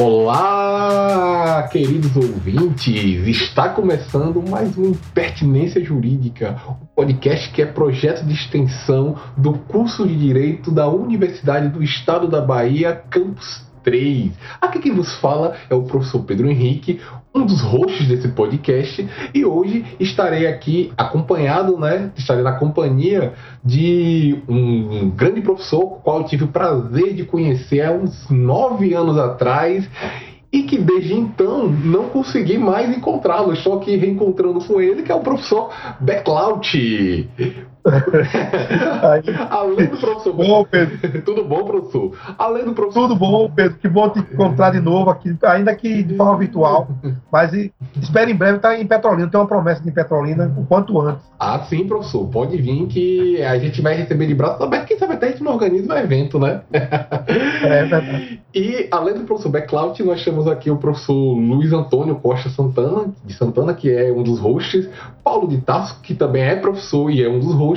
Olá, queridos ouvintes! Está começando mais um Impertinência Jurídica, o um podcast que é projeto de extensão do curso de Direito da Universidade do Estado da Bahia, Campus 3. Aqui quem vos fala é o professor Pedro Henrique, um dos hosts desse podcast, e hoje estarei aqui acompanhado, né? Estarei na companhia de um grande professor, qual eu tive o prazer de conhecer há uns nove anos atrás e que desde então não consegui mais encontrá-lo. Estou aqui reencontrando com ele, que é o professor Becklaut. Além do professor. Bom, Pedro. Tudo bom, professor? Além do professor. Tudo bom, Pedro. Que bom te encontrar de novo aqui, ainda que de forma virtual. Mas espero em breve estar em Petrolina. Tem uma promessa de Petrolina o quanto antes. Ah, sim, professor. Pode vir que a gente vai receber de braço aberto. Quem sabe até a gente não organiza um evento, né? É verdade. E além do professor Backcloud, nós temos aqui o professor Luiz Antônio Costa Santana, de Santana, que é um dos hosts, Paulo de Tasso, que também é professor e é um dos hosts,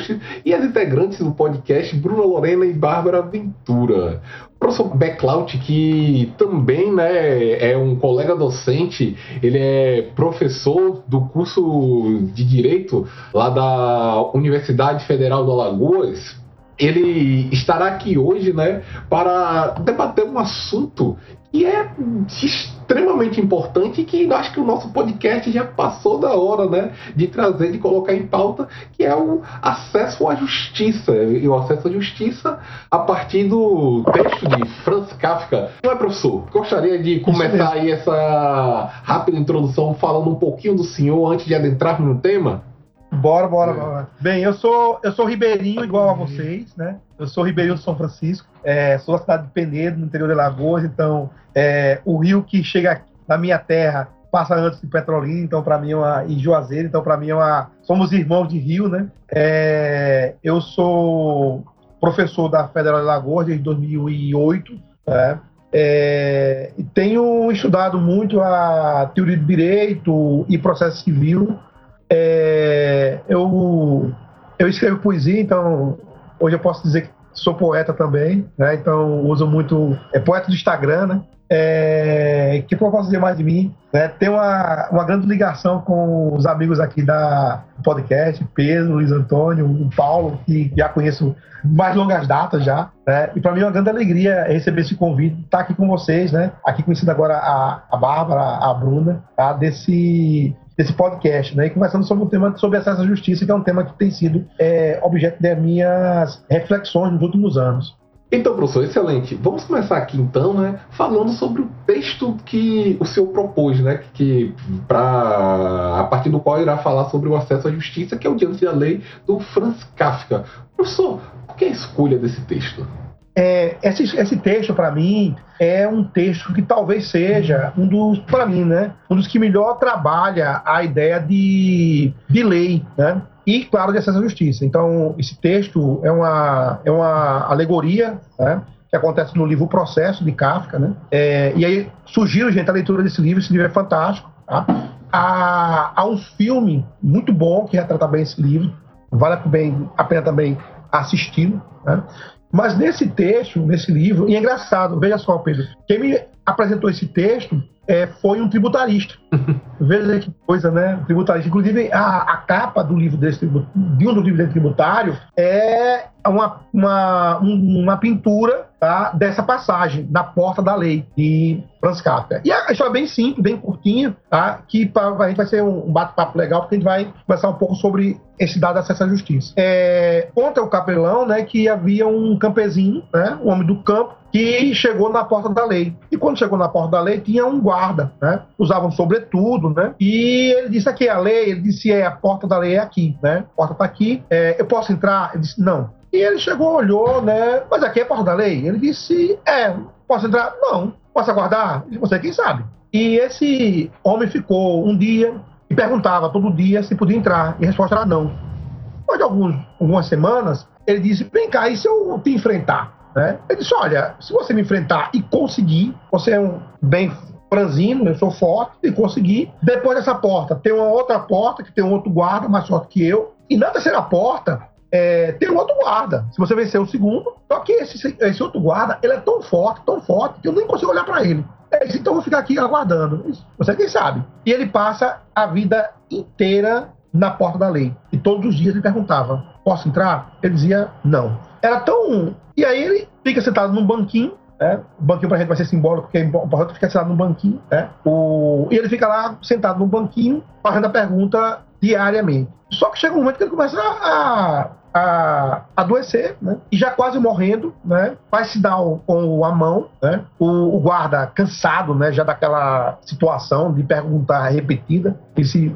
e as integrantes do podcast, Bruna Lorena e Bárbara Ventura. O professor Backcloud, que também né, é um colega docente, ele é professor do curso de Direito lá da Universidade Federal do Alagoas, ele estará aqui hoje, né, para debater um assunto que é extremamente importante e que acho que o nosso podcast já passou da hora, né, de trazer, de colocar em pauta, que é o acesso à justiça e o acesso à justiça a partir do texto de Franz Kafka. Não é, professor? Gostaria de começar aí essa rápida introdução falando um pouquinho do senhor antes de adentrarmos no tema? Bora, bora, bora. Bem, eu sou, eu sou ribeirinho igual a vocês, né? Eu sou ribeirinho de São Francisco, é, sou da cidade de Penedo, no interior de Lagoas, então é, o rio que chega na minha terra passa antes de Petrolina, então para mim é uma e Juazeiro, então para mim é uma somos irmãos de rio, né? É, eu sou professor da Federal de Lagoas desde 2008, né? É, e tenho estudado muito a teoria do direito e processo civil é, eu, eu escrevo poesia, então hoje eu posso dizer que sou poeta também, né? Então uso muito. É poeta do Instagram, né? É, que eu posso dizer mais de mim? Né? Tem uma, uma grande ligação com os amigos aqui da podcast, Pedro, Luiz Antônio, o Paulo, que já conheço mais longas datas já. Né? E para mim é uma grande alegria receber esse convite, estar aqui com vocês, né? Aqui conhecendo agora a, a Bárbara, a Bruna, tá? desse desse podcast, né? E conversando sobre o tema sobre acesso à justiça, que é um tema que tem sido é, objeto das minhas reflexões nos últimos anos. Então, professor, excelente. Vamos começar aqui então, né, falando sobre o texto que o senhor propôs, né, que para a partir do qual irá falar sobre o acesso à justiça, que é o diante da lei do Franz Kafka. Professor, por que a escolha desse texto? É, esse, esse texto, para mim, é um texto que talvez seja um dos, para mim, né, um dos que melhor trabalha a ideia de, de lei, né? E, claro, de acesso à justiça. Então, esse texto é uma, é uma alegoria, né? que acontece no livro O Processo, de Kafka, né? É, e aí surgiu, gente, a leitura desse livro, esse livro é fantástico, tá? Há, há um filme muito bom que retrata bem esse livro, vale bem, a pena também assisti-lo, né? Mas nesse texto, nesse livro, e é engraçado, veja só, Pedro, quem me apresentou esse texto é, foi um tributarista. veja que coisa, né? Tributarista. Inclusive, a, a capa do livro desse, de um dos livros tributário é uma, uma, uma pintura tá, dessa passagem, na porta da lei de Franz Kafka. E a história é bem simples, bem curtinha, tá, que pra, a gente vai ser um bate-papo legal, porque a gente vai conversar um pouco sobre esse dado acesso à justiça. É, conta o capelão né, que havia um campezinho, né, um homem do campo, que chegou na porta da lei. E quando chegou na porta da lei, tinha um guarda, né? Usavam sobretudo, né? E ele disse aqui é a lei, ele disse é a porta da lei é aqui, né? A porta tá aqui, é, eu posso entrar? Ele disse não. E ele chegou, olhou, né? Mas aqui é a porta da lei? Ele disse, é, posso entrar? Não. Posso aguardar? Disse, você quem sabe. E esse homem ficou um dia e perguntava todo dia se podia entrar. E a resposta era não. Depois de alguns, algumas semanas, ele disse, vem cá, e se eu te enfrentar? Né? Ele disse, olha, se você me enfrentar e conseguir, você é um bem franzino, eu sou forte, e conseguir, depois dessa porta tem uma outra porta que tem um outro guarda mais forte que eu, e na terceira porta é, tem um outro guarda. Se você vencer o segundo, só que esse, esse outro guarda, ele é tão forte, tão forte, que eu nem consigo olhar para ele. Ele disse, então vou ficar aqui aguardando. Você quem sabe. E ele passa a vida inteira na porta da lei. E todos os dias ele perguntava: posso entrar? Ele dizia não. Era tão. E aí ele fica sentado num banquinho. Né? O banquinho pra gente vai ser simbólico, porque é importante ficar sentado num banquinho. Né? O... E ele fica lá sentado num banquinho, fazendo a pergunta diariamente. Só que chega um momento que ele começa a a adoecer, né? E já quase morrendo, né? Se dar com a mão, né? O, o, guarda cansado, né? Já daquela situação de perguntar repetida, ele se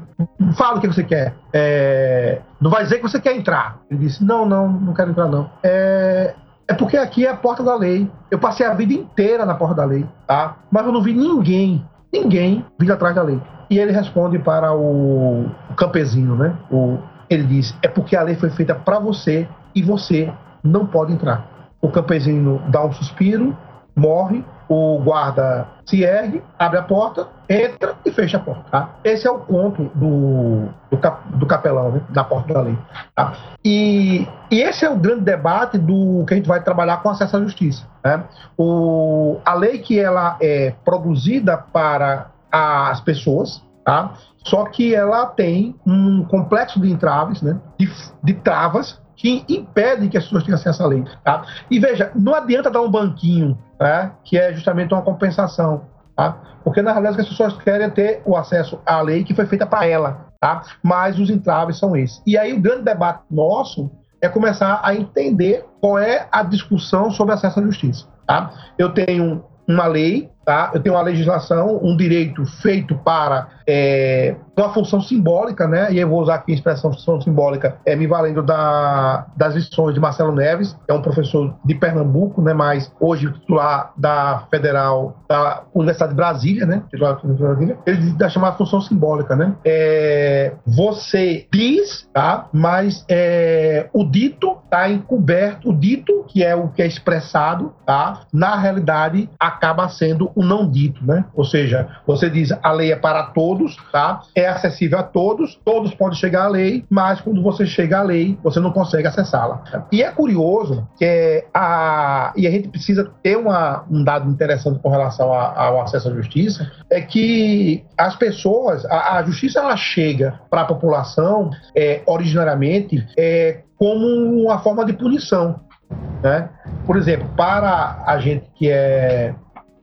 fala o que você quer. É, não vai dizer que você quer entrar. Ele disse não, não, não quero entrar não. É, é porque aqui é a porta da lei. Eu passei a vida inteira na porta da lei, tá? Mas eu não vi ninguém, ninguém vir atrás da lei. E ele responde para o, o campesino, né? O, ele diz: é porque a lei foi feita para você e você não pode entrar. O campesino dá um suspiro, morre, o guarda se ergue, abre a porta, entra e fecha a porta. Tá? Esse é o conto do, do, cap, do capelão, né? da porta da lei. Tá? E, e, esse é o grande debate do que a gente vai trabalhar com acesso à justiça. Né? O, a lei que ela é produzida para as pessoas, tá? Só que ela tem um complexo de entraves, né? De, de travas que impedem que as pessoas tenham acesso à lei. Tá? E veja, não adianta dar um banquinho, né? que é justamente uma compensação. Tá? Porque na realidade as pessoas querem ter o acesso à lei que foi feita para ela. Tá? Mas os entraves são esses. E aí o grande debate nosso é começar a entender qual é a discussão sobre acesso à justiça. Tá? Eu tenho uma lei, tá? eu tenho uma legislação, um direito feito para é, uma função simbólica, né? E eu vou usar aqui a expressão função simbólica, é, me valendo da, das lições de Marcelo Neves, que é um professor de Pernambuco, né? Mas hoje titular da Federal, da Universidade de Brasília, né? Titular da Brasília. Ele dá chamada função simbólica, né? É, você diz, tá? Mas é, o dito está encoberto, o dito, que é o que é expressado, tá? Na realidade, acaba sendo o não dito, né? Ou seja, você diz a lei é para todos, tá? É acessível a todos, todos podem chegar à lei, mas quando você chega à lei, você não consegue acessá-la. E é curioso que a e a gente precisa ter uma, um dado interessante com relação a, ao acesso à justiça, é que as pessoas, a, a justiça ela chega para a população é, originariamente é, como uma forma de punição. Né? Por exemplo, para a gente que é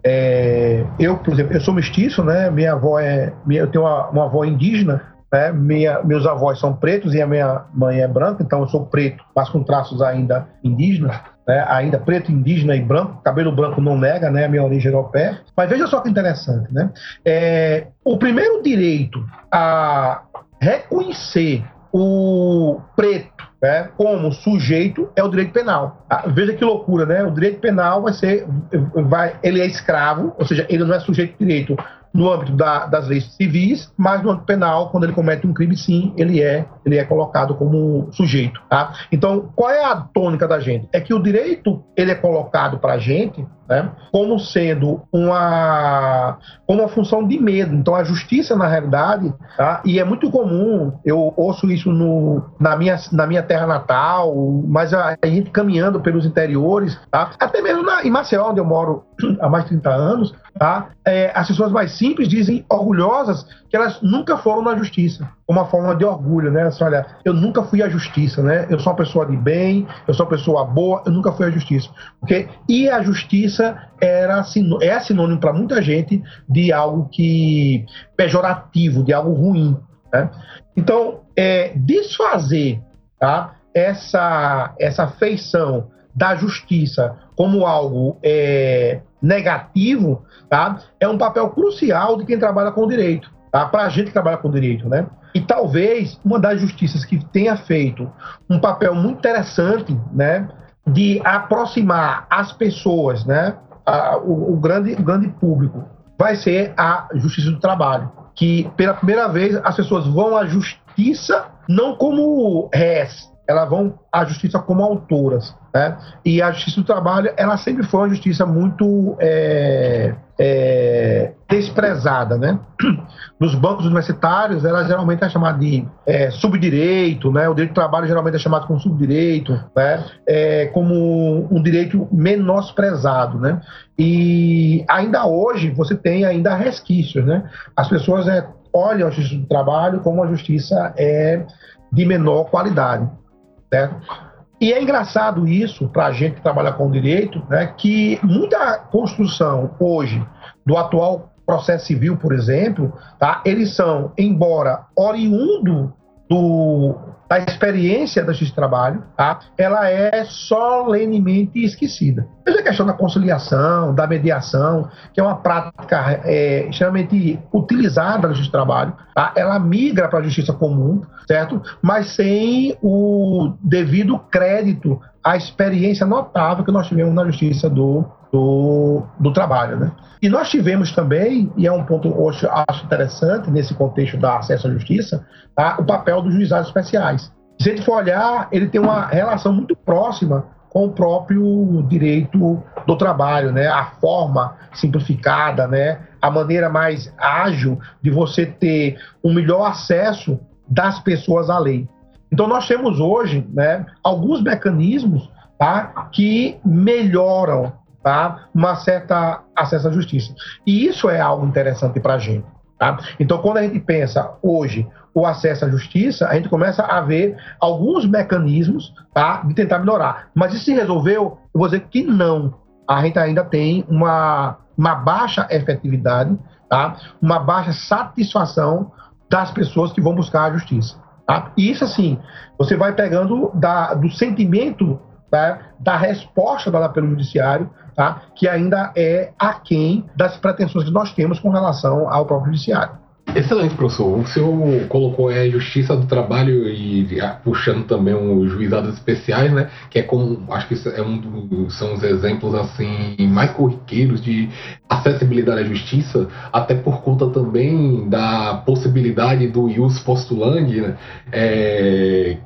é, eu, por exemplo, eu sou mestiço, né? Minha avó é, minha, eu tenho uma, uma avó indígena, né? Minha, meus avós são pretos e a minha mãe é branca, então eu sou preto, mas com traços ainda indígenas, né? Ainda preto, indígena e branco. Cabelo branco não nega, né? A minha origem europeia. Mas veja só que interessante, né? É, o primeiro direito a reconhecer o preto né, como sujeito é o direito penal. Ah, veja que loucura, né? O direito penal vai ser, vai, ele é escravo, ou seja, ele não é sujeito de direito no âmbito da, das leis civis, mas no âmbito penal, quando ele comete um crime, sim, ele é, ele é colocado como sujeito. Tá? Então, qual é a tônica da gente? É que o direito ele é colocado para a gente né, como sendo uma, uma função de medo. Então, a justiça, na realidade, tá, e é muito comum, eu ouço isso no, na, minha, na minha terra natal, mas a, a gente caminhando pelos interiores, tá, até mesmo na, em Maceió, onde eu moro há mais de 30 anos, tá, é, as pessoas mais simples dizem orgulhosas que elas nunca foram na justiça, uma forma de orgulho, né? Assim, olha, eu nunca fui à justiça, né? Eu sou uma pessoa de bem, eu sou uma pessoa boa, eu nunca fui à justiça. Porque ir à justiça era é sinônimo para muita gente de algo que pejorativo, de algo ruim, né? Então, é, desfazer tá, essa, essa feição da justiça como algo é, negativo, tá, é um papel crucial de quem trabalha com direito tá? para a gente que trabalha com direito, né? E talvez uma das justiças que tenha feito um papel muito interessante, né, de aproximar as pessoas, né, a, o, o, grande, o grande público, vai ser a Justiça do Trabalho, que pela primeira vez as pessoas vão à justiça não como réis, elas vão à justiça como autoras. Né? E a justiça do trabalho, ela sempre foi uma justiça muito é, é, desprezada. Né? Nos bancos universitários, ela geralmente é chamada de é, subdireito, né? o direito do trabalho geralmente é chamado como subdireito, né? É, como um direito menosprezado. Né? E ainda hoje você tem ainda resquícios. Né? As pessoas é, olham a justiça do trabalho como uma justiça é, de menor qualidade. Certo? E é engraçado isso, para a gente que trabalha com direito, né, que muita construção hoje do atual processo civil, por exemplo, tá, eles são, embora oriundo do, da experiência da justiça de trabalho, tá? ela é solenemente esquecida. Veja a questão da conciliação, da mediação, que é uma prática é, extremamente utilizada na justiça de trabalho, tá? ela migra para a justiça comum, certo? Mas sem o devido crédito à experiência notável que nós tivemos na justiça do, do, do trabalho, né? E nós tivemos também, e é um ponto que eu acho interessante nesse contexto da acesso à justiça, tá? o papel dos juizados especiais. Se a gente for olhar, ele tem uma relação muito próxima com o próprio direito do trabalho, né? A forma simplificada, né? A maneira mais ágil de você ter um melhor acesso das pessoas à lei. Então nós temos hoje, né, alguns mecanismos, tá, que melhoram tá? uma certa acesso à justiça. E isso é algo interessante para a gente. Tá? Então, quando a gente pensa hoje o acesso à justiça, a gente começa a ver alguns mecanismos tá? de tentar melhorar. Mas isso se resolveu? Eu vou dizer que não. A gente ainda tem uma, uma baixa efetividade, tá? uma baixa satisfação das pessoas que vão buscar a justiça. Tá? E isso, assim, você vai pegando da, do sentimento tá? da resposta dada pelo judiciário, tá? que ainda é aquém das pretensões que nós temos com relação ao próprio judiciário. Excelente, professor. O senhor colocou a Justiça do Trabalho e puxando também os juizados especiais, né? Que é como acho que é um dos, são os exemplos assim mais corriqueiros de acessibilidade à justiça, até por conta também da possibilidade do ius postulandi, né? É,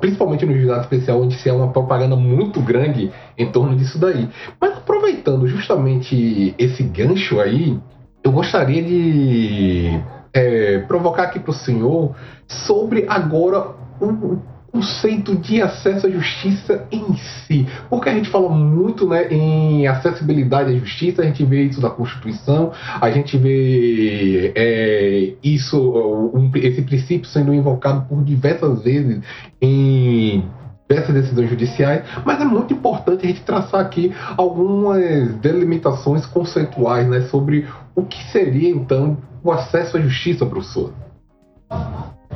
principalmente no juizado especial, onde se há uma propaganda muito grande em torno disso daí. Mas aproveitando justamente esse gancho aí, eu gostaria de é, provocar aqui para o senhor sobre agora o conceito de acesso à justiça em si. Porque a gente fala muito né, em acessibilidade à justiça, a gente vê isso na Constituição, a gente vê é, isso, um, esse princípio sendo invocado por diversas vezes em diversas decisões judiciais, mas é muito importante a gente traçar aqui algumas delimitações conceituais né, sobre o que seria então o acesso à justiça, professor.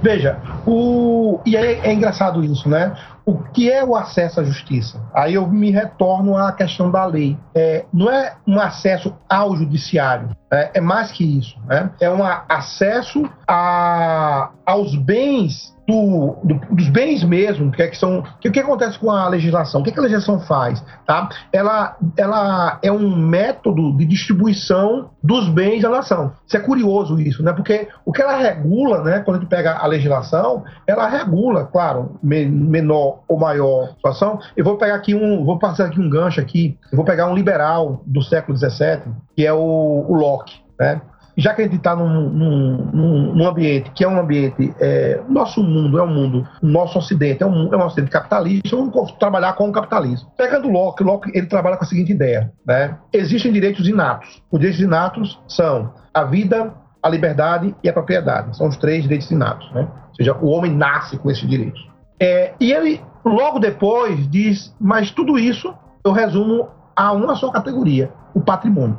Veja, o... e é, é engraçado isso, né? O que é o acesso à justiça? Aí eu me retorno à questão da lei. É, não é um acesso ao judiciário, é, é mais que isso. Né? É um acesso a, aos bens do, do, dos bens mesmo, que, é que são. O que acontece com a legislação? O que, que, a legislação faz? Tá? Ela, ela é um método de distribuição dos bens da nação. Isso é curioso isso, né? Porque o que ela regula, né? Quando a gente pega a legislação, ela regula, claro, menor ou maior situação. Eu vou pegar aqui um, vou passar aqui um gancho aqui. Eu vou pegar um liberal do século XVII, que é o, o Locke, né? Já que a gente está num, num, num, ambiente que é um ambiente, é, nosso mundo é um mundo, nosso ocidente é um, é um ocidente capitalista, vamos trabalhar com o capitalismo. Pegando Locke, Locke ele trabalha com a seguinte ideia, né? Existem direitos inatos. Os direitos inatos são a vida, a liberdade e a propriedade. São os três direitos inatos, né? Ou seja, o homem nasce com esses direitos. É, e ele, logo depois, diz, mas tudo isso eu resumo a uma só categoria, o patrimônio.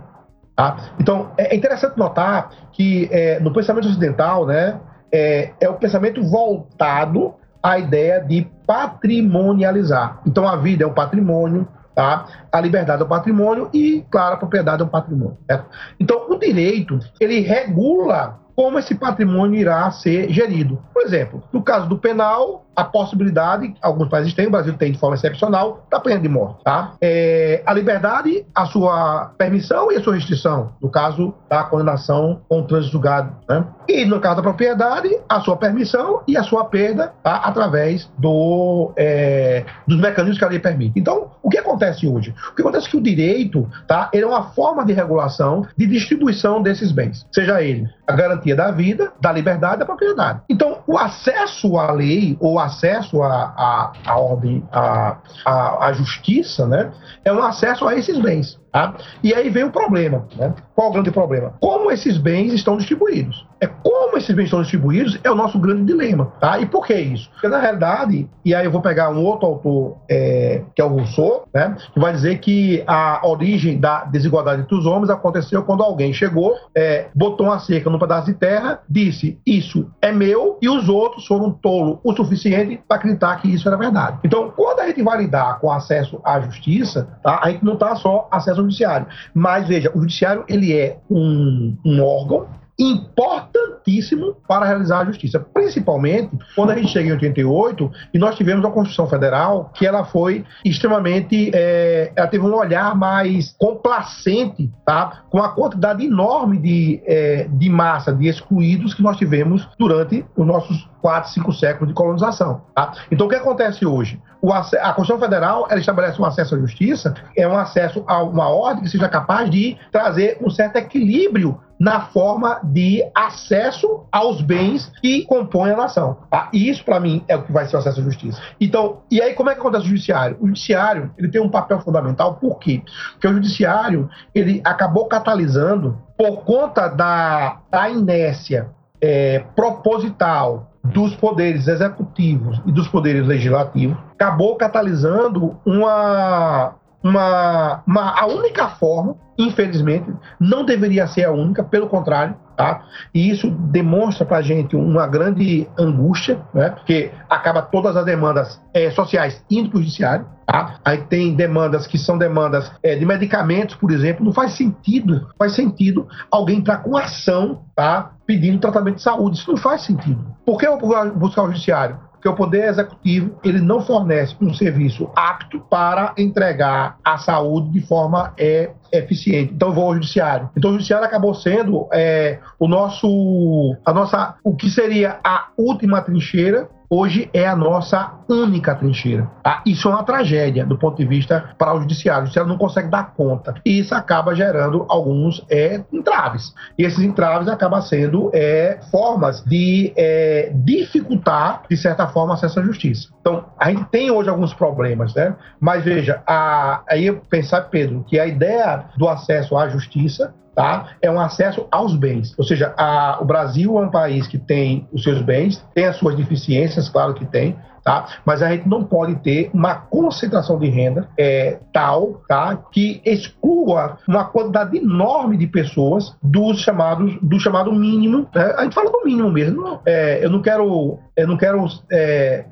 Tá? Então, é interessante notar que é, no pensamento ocidental, né, é, é o pensamento voltado à ideia de patrimonializar. Então, a vida é um patrimônio, tá? a liberdade é um patrimônio e, claro, a propriedade é um patrimônio. Certo? Então, o direito, ele regula como esse patrimônio irá ser gerido. Por exemplo, no caso do penal, a possibilidade, alguns países têm, o Brasil tem de forma excepcional, da pena de morte. Tá? É, a liberdade, a sua permissão e a sua restrição, no caso da condenação com trânsito julgado. Né? E no caso da propriedade, a sua permissão e a sua perda tá? através do, é, dos mecanismos que a lei permite. Então, o que acontece hoje? O que acontece é que o direito tá? ele é uma forma de regulação de distribuição desses bens, seja ele a garantia da vida, da liberdade da propriedade. Então, o acesso à lei ou acesso à, à, à ordem, à, à, à justiça, né, é um acesso a esses bens. Tá? E aí vem o problema. Né? Qual o grande problema? Como esses bens estão distribuídos? É como esses bens estão distribuídos é o nosso grande dilema. Tá? E por que isso? Porque, na realidade, e aí eu vou pegar um outro autor, é, que é o Rousseau, né, que vai dizer que a origem da desigualdade entre os homens aconteceu quando alguém chegou, é, botou uma cerca num pedaço de terra, disse isso é meu, e os outros foram tolos o suficiente para acreditar que isso era verdade. Então, quando a gente vai lidar com acesso à justiça, tá, a gente não está só acesso judiciário. Mas veja, o judiciário ele é um, um órgão importantíssimo para realizar a justiça, principalmente quando a gente chega em 88 e nós tivemos a Constituição Federal que ela foi extremamente, é, ela teve um olhar mais complacente, tá, com a quantidade enorme de, é, de massa de excluídos que nós tivemos durante os nossos quatro, cinco séculos de colonização. Tá? Então, o que acontece hoje? O, a Constituição Federal ela estabelece um acesso à justiça, é um acesso a uma ordem que seja capaz de trazer um certo equilíbrio na forma de acesso aos bens que compõem a nação. Tá? Isso, para mim, é o que vai ser o acesso à justiça. Então, e aí como é que acontece o judiciário? O judiciário ele tem um papel fundamental, por quê? Porque o judiciário ele acabou catalisando por conta da, da inércia é, proposital dos poderes executivos e dos poderes legislativos, acabou catalisando uma, uma, uma, a única forma, infelizmente, não deveria ser a única, pelo contrário, tá? E isso demonstra para a gente uma grande angústia, né? Porque acaba todas as demandas é, sociais indo para o judiciário, tá? Aí tem demandas que são demandas é, de medicamentos, por exemplo, não faz sentido, faz sentido alguém entrar com ação, tá? Pedindo tratamento de saúde, isso não faz sentido. Por que eu vou buscar o judiciário? Porque o Poder Executivo ele não fornece um serviço apto para entregar a saúde de forma é, eficiente. Então vou ao judiciário. Então o judiciário acabou sendo é, o nosso, a nossa, o que seria a última trincheira hoje é a nossa única trincheira. Ah, isso é uma tragédia do ponto de vista para o judiciário. O judiciário não consegue dar conta. E isso acaba gerando alguns é, entraves. E esses entraves acabam sendo é, formas de é, dificultar, de certa forma, acesso à justiça. Então, a gente tem hoje alguns problemas, né? Mas veja, a, aí eu pensar, Pedro, que a ideia do acesso à justiça tá? É um acesso aos bens. Ou seja, a, o Brasil é um país que tem os seus bens, tem as suas deficiências, claro que tem, tá? Mas a gente não pode ter uma concentração de renda é, tal, tá? Que exclua uma quantidade enorme de pessoas dos chamados, do chamado mínimo. Né? A gente fala do mínimo mesmo. É, eu não quero, eu não quero, é,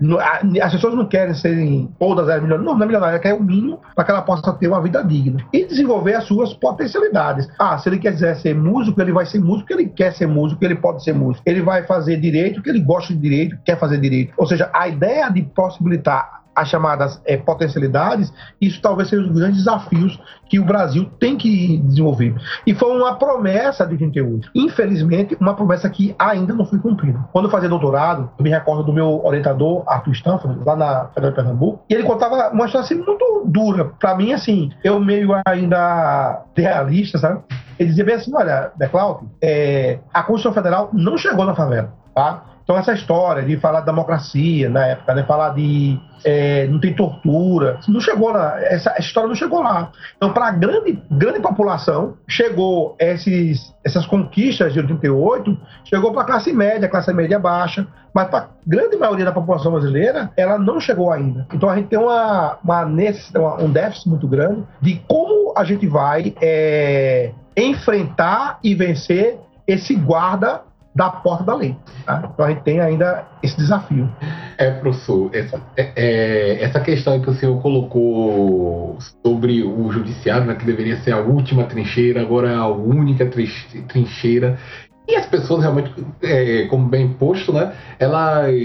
as pessoas não querem serem todas as milionárias. Não, não é milionária, quer o mínimo para que ela possa ter uma vida digna e desenvolver as suas potencialidades. Ah, se ele quiser ser músico, ele vai ser músico, ele quer ser músico, ele pode ser músico. Ele vai fazer direito, que ele gosta de direito, quer fazer direito. Ou seja, a ideia de possibilitar as chamadas é, potencialidades, isso talvez seja um dos grandes desafios que o Brasil tem que desenvolver. E foi uma promessa de 38. Infelizmente, uma promessa que ainda não foi cumprida. Quando eu fazia doutorado, eu me recordo do meu orientador, Arthur Stanford, lá na Federal de Pernambuco, e ele contava uma história assim, muito dura. Para mim, assim, eu meio ainda realista, sabe? Ele dizia bem assim, olha, Beclaut, é, a Constituição Federal não chegou na favela, tá? Então, essa história de falar de democracia na época, né? falar de é, não tem tortura, não chegou lá, essa história não chegou lá. Então, para a grande, grande população, chegou esses, essas conquistas de 88, chegou para a classe média, classe média baixa, mas para a grande maioria da população brasileira, ela não chegou ainda. Então, a gente tem uma, uma um déficit muito grande de como a gente vai é, enfrentar e vencer esse guarda da porta da lei. Tá? Então a gente tem ainda esse desafio. É, professor, essa, é, é, essa questão que o senhor colocou sobre o judiciário, né, que deveria ser a última trincheira, agora é a única trincheira. E as pessoas realmente, é, como bem posto, né, elas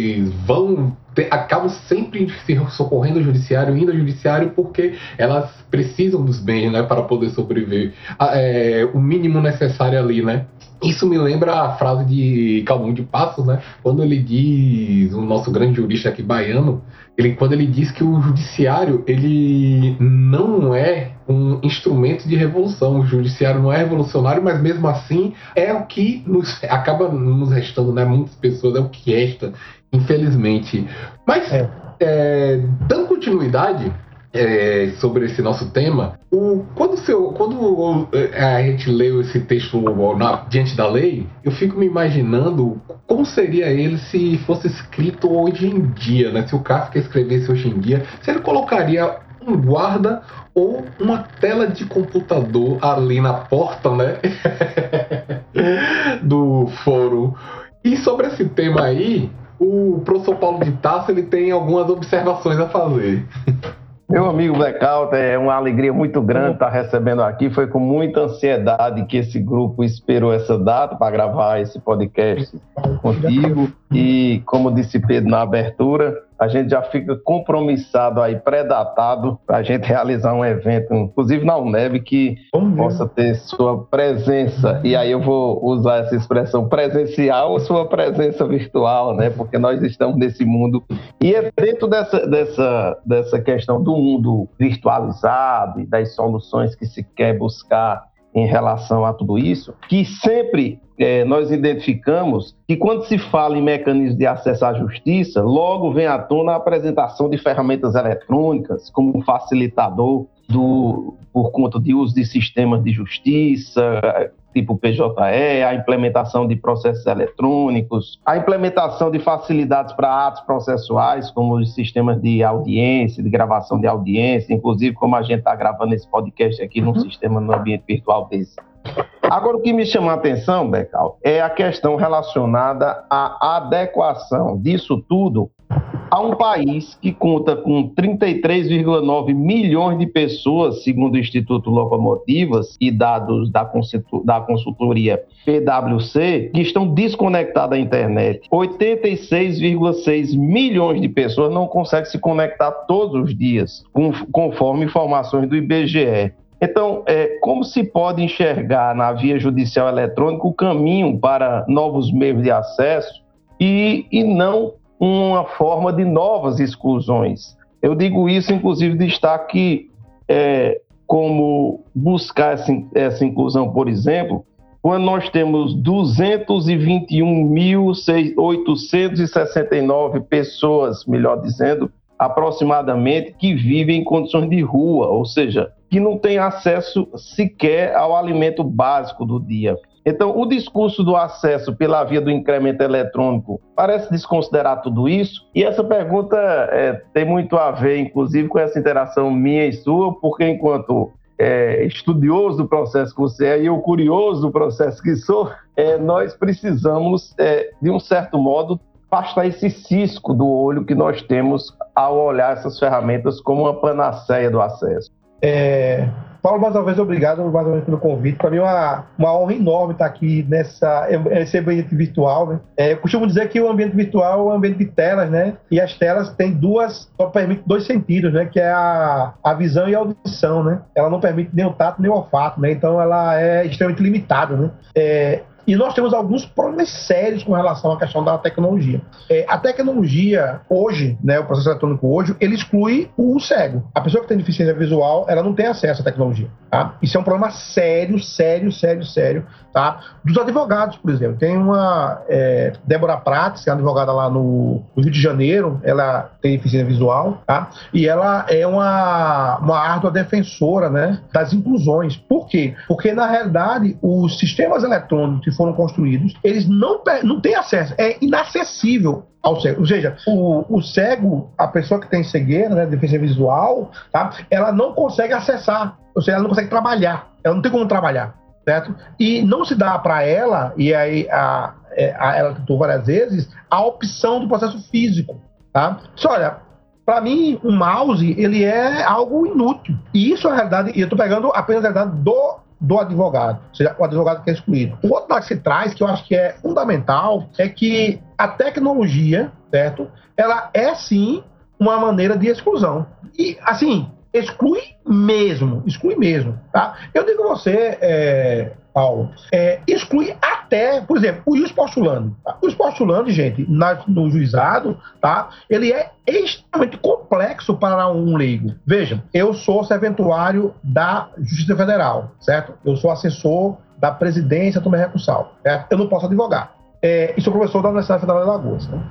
vão acabam sempre se socorrendo ao judiciário, indo ao judiciário porque elas precisam dos bens, né, para poder sobreviver. É, o mínimo necessário ali, né? Isso me lembra a frase de Calmon de Passos, né? Quando ele diz, o nosso grande jurista aqui baiano, ele, quando ele diz que o judiciário ele não é um instrumento de revolução. O judiciário não é revolucionário, mas mesmo assim é o que nos acaba nos restando, né? Muitas pessoas é o que resta, infelizmente. Mas é. É, dando continuidade, é, sobre esse nosso tema. O, quando, seu, quando é, a gente leu esse texto na, diante da lei, eu fico me imaginando como seria ele se fosse escrito hoje em dia, né? Se o Kafka escrevesse hoje em dia, se ele colocaria um guarda ou uma tela de computador ali na porta, né? do fórum. E sobre esse tema aí, o professor Paulo de Tasso ele tem algumas observações a fazer. Meu amigo Blackout, é uma alegria muito grande estar recebendo aqui. Foi com muita ansiedade que esse grupo esperou essa data para gravar esse podcast contigo. E, como disse Pedro na abertura, a gente já fica compromissado aí, predatado, para a gente realizar um evento, inclusive na UNEB, que possa ter sua presença. E aí eu vou usar essa expressão presencial ou sua presença virtual, né? Porque nós estamos nesse mundo. E é dentro dessa, dessa, dessa questão do mundo virtualizado e das soluções que se quer buscar em relação a tudo isso, que sempre é, nós identificamos que quando se fala em mecanismos de acesso à justiça, logo vem à tona a apresentação de ferramentas eletrônicas como facilitador do, por conta de uso de sistemas de justiça, tipo PJE, a implementação de processos eletrônicos, a implementação de facilidades para atos processuais, como os sistemas de audiência, de gravação de audiência, inclusive como a gente está gravando esse podcast aqui num uhum. sistema no ambiente virtual desse. Agora, o que me chama a atenção, Becal, é a questão relacionada à adequação disso tudo a um país que conta com 33,9 milhões de pessoas, segundo o Instituto Locomotivas e dados da, consultoria PwC, que estão desconectadas da internet. 86,6 milhões de pessoas não conseguem se conectar todos os dias, conforme informações do IBGE. Então, é, como se pode enxergar na via judicial eletrônica o caminho para novos meios de acesso e, e não uma forma de novas exclusões? Eu digo isso, inclusive, destaque é, como buscar essa, essa inclusão, por exemplo, quando nós temos 221.869 pessoas, melhor dizendo, aproximadamente, que vivem em condições de rua, ou seja, que não têm acesso sequer ao alimento básico do dia. Então, o discurso do acesso pela via do incremento eletrônico parece desconsiderar tudo isso. E essa pergunta é, tem muito a ver, inclusive, com essa interação minha e sua, porque enquanto é, estudioso do processo que você é e eu curioso do processo que sou, é, nós precisamos, é, de um certo modo, afastar esse cisco do olho que nós temos ao olhar essas ferramentas como uma panaceia do acesso. É, Paulo, mais uma vez, obrigado mais uma vez pelo convite. Para mim é uma, uma honra enorme estar aqui nessa, nesse ambiente virtual. Né? É, eu costumo dizer que o ambiente virtual é um ambiente de telas, né? E as telas têm duas, só permite dois sentidos, né? Que é a, a visão e a audição, né? Ela não permite nem o tato nem o olfato, né? Então ela é extremamente limitada, né? É, e nós temos alguns problemas sérios com relação à questão da tecnologia. É, a tecnologia hoje, né, o processo eletrônico hoje, ele exclui o cego. A pessoa que tem deficiência visual, ela não tem acesso à tecnologia. Tá? Isso é um problema sério, sério, sério, sério. Tá? Dos advogados, por exemplo. Tem uma é, Débora Prates, que é advogada lá no, no, Rio de Janeiro, ela tem deficiência visual, tá? e ela é uma, uma árdua defensora né, das inclusões. Por quê? Porque, na realidade, os sistemas eletrônicos que foram construídos, eles não, não têm acesso, é inacessível ao cego. Ou seja, o, o cego, a pessoa que tem cegueira, né, deficiência visual, tá, ela não consegue acessar, ou seja, ela não consegue trabalhar, ela não tem como trabalhar, certo? E não se dá para ela, e aí a, é, a, ela tentou várias vezes, a opção do processo físico, tá? Só olha, para mim, um mouse, ele é algo inútil. E isso é a realidade, e eu estou pegando apenas a realidade do do advogado, ou seja, o advogado que é excluído. O outro dado que se traz, que eu acho que é fundamental, é que a tecnologia, certo? Ela é sim uma maneira de exclusão. E, assim, exclui mesmo, exclui mesmo, tá? Eu digo a você, é, Paulo, é, exclui até, por exemplo, o postulando. Tá? O postulando, gente, na, no juizado, tá? Ele é extremamente complexo para um leigo. Veja, eu sou serventuário da Justiça Federal, certo? Eu sou assessor da presidência do recursal, certo? Eu não posso advogar. É, e sou professor da Universidade Federal de Alagoas. Né?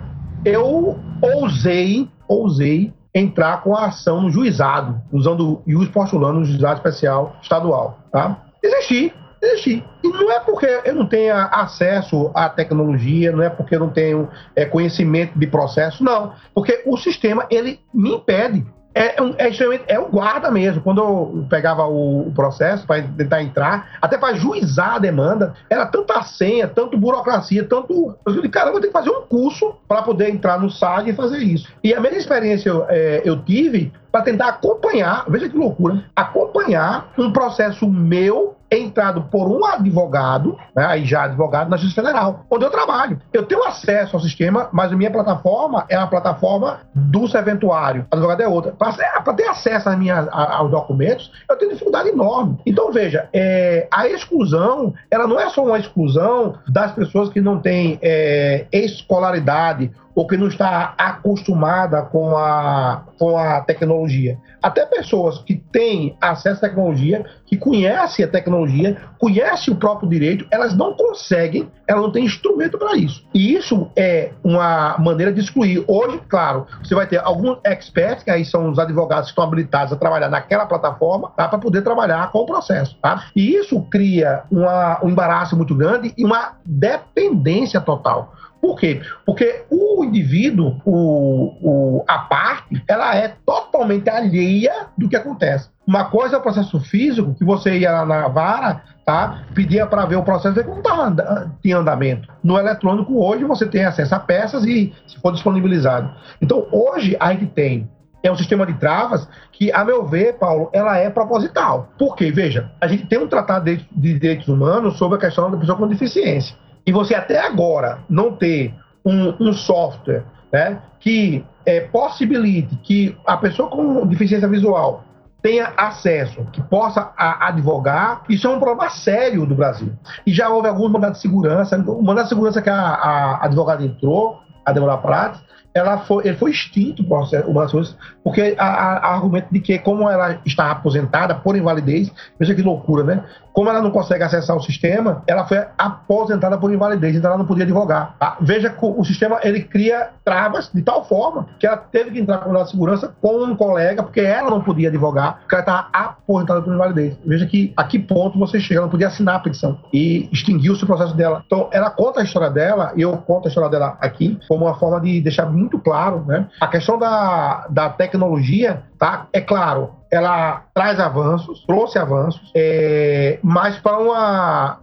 Eu ousei, ousei entrar com a ação no juizado, usando o juiz postulando no juizado especial estadual, tá? Desisti, desisti. E não é porque eu não tenha acesso à tecnologia, não é porque eu não tenho é, conhecimento de processo, não. Porque o sistema, ele me impede é, é, é o guarda mesmo. Quando eu pegava o, o processo para tentar entrar, até para juizar a demanda, era tanta senha, tanto burocracia, tanto. Eu falei, cara, eu ter que fazer um curso para poder entrar no SAG e fazer isso. E a mesma experiência eu, é, eu tive para tentar acompanhar, veja que loucura, acompanhar um processo meu entrado por um advogado, né, aí já advogado na Justiça Federal, onde eu trabalho. Eu tenho acesso ao sistema, mas a minha plataforma é a plataforma do serventuário, a advogado é outra. Para ter acesso minha, aos documentos, eu tenho dificuldade enorme. Então, veja, é, a exclusão, ela não é só uma exclusão das pessoas que não têm é, escolaridade ou que não está acostumada com a, com a tecnologia. Até pessoas que têm acesso à tecnologia, que conhecem a tecnologia, conhecem o próprio direito, elas não conseguem, elas não têm instrumento para isso. E isso é uma maneira de excluir. Hoje, claro, você vai ter alguns experts, que aí são os advogados que estão habilitados a trabalhar naquela plataforma, tá, para poder trabalhar com o processo. Tá? E isso cria uma, um embaraço muito grande e uma dependência total. Por quê? Porque o indivíduo, o, o, a parte, ela é totalmente alheia do que acontece. Uma coisa é o processo físico, que você ia na vara, tá? pedia para ver o processo e não tava, tinha andamento. No eletrônico, hoje, você tem acesso a peças e se for disponibilizado. Então, hoje, a gente tem é um sistema de travas que, a meu ver, Paulo, ela é proposital. Por quê? Veja, a gente tem um tratado de, de direitos humanos sobre a questão da pessoa com deficiência e você até agora não ter um, um software né, que é, possibilite que a pessoa com deficiência visual tenha acesso, que possa advogar, isso é um problema sério do Brasil. E já houve alguns mandados de segurança, o mandado de segurança que a, a advogada entrou, a Débora Prates, ela foi, ele foi extinto o Mansur, porque a, argumento de que, como ela está aposentada por invalidez, veja que loucura, né? Como ela não consegue acessar o sistema, ela foi aposentada por invalidez, então ela não podia advogar. Tá? Veja que o sistema ele cria travas de tal forma que ela teve que entrar com a segurança com um colega, porque ela não podia advogar, porque ela estava aposentada por invalidez. Veja que a que ponto você chega, ela não podia assinar a petição e extinguiu-se o processo dela. Então, ela conta a história dela, e eu conto a história dela aqui, como uma forma de deixar muito claro, né? A questão da, da tecnologia, tá? É claro, ela traz avanços, trouxe avanços, é, mas para uma,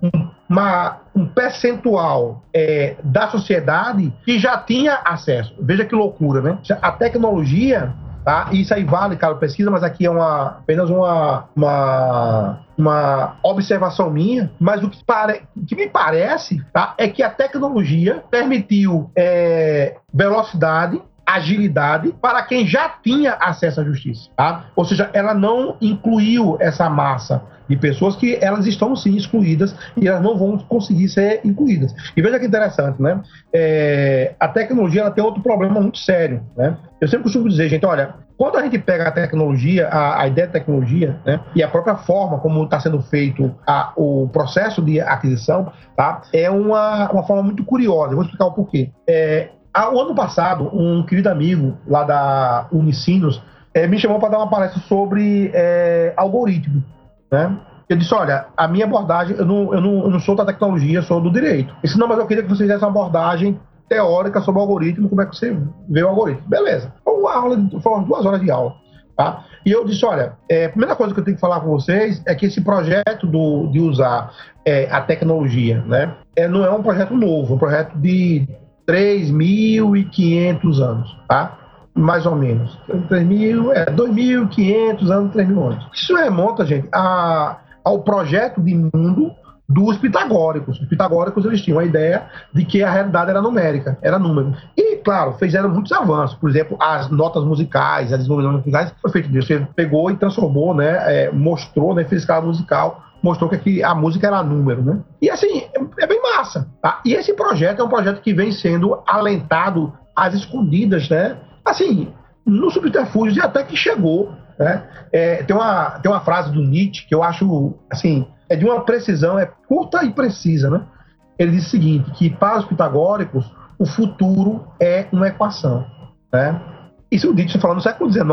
uma, um percentual é, da sociedade que já tinha acesso. Veja que loucura, né? A tecnologia Tá? Isso aí vale, cara, pesquisa, mas aqui é uma, apenas uma, uma, uma observação minha. Mas o que, pare, que me parece tá, é que a tecnologia permitiu é, velocidade, agilidade para quem já tinha acesso à justiça. Tá? Ou seja, ela não incluiu essa massa de pessoas que elas estão sim excluídas e elas não vão conseguir ser incluídas. E veja que interessante, né? É, a tecnologia ela tem outro problema muito sério, né? Eu sempre costumo dizer, gente, olha, quando a gente pega a tecnologia, a, a ideia de tecnologia, né, e a própria forma como está sendo feito a, o processo de aquisição, tá, é uma, uma forma muito curiosa. Eu vou explicar o porquê. É, o ano passado, um querido amigo lá da Unicinos é, me chamou para dar uma palestra sobre é, algoritmo. Né? Eu disse: olha, a minha abordagem, eu não, eu, não, eu não sou da tecnologia, sou do direito. Eu disse: não, mas eu queria que você fizesse uma abordagem teórica sobre o algoritmo, como é que você vê o algoritmo. Beleza. Uma aula, foram duas horas de aula. Tá? E eu disse: olha, é, a primeira coisa que eu tenho que falar com vocês é que esse projeto do, de usar é, a tecnologia né, é, não é um projeto novo, é um projeto de 3.500 anos, tá? Mais ou menos. 3.000, é, 2.500 anos, 3.000 anos. Isso remonta, gente, a, ao projeto de mundo dos pitagóricos. Os pitagóricos eles tinham a ideia de que a realidade era numérica, era número. E, claro, fizeram muitos avanços. Por exemplo, as notas musicais, as desenvolvimentos musicais, foi feito disso. Você pegou e transformou, né, é, mostrou, né, fez escala musical, mostrou que a música era número, né? E assim, é, é bem massa. Tá? E esse projeto é um projeto que vem sendo alentado às escondidas, né? Assim, no subterfúgio e até que chegou. Né? É, tem, uma, tem uma frase do Nietzsche que eu acho assim, é de uma precisão, é curta e precisa. Né? Ele diz o seguinte: que para os pitagóricos, o futuro é uma equação. Né? Isso o Nietzsche falando no século XIX,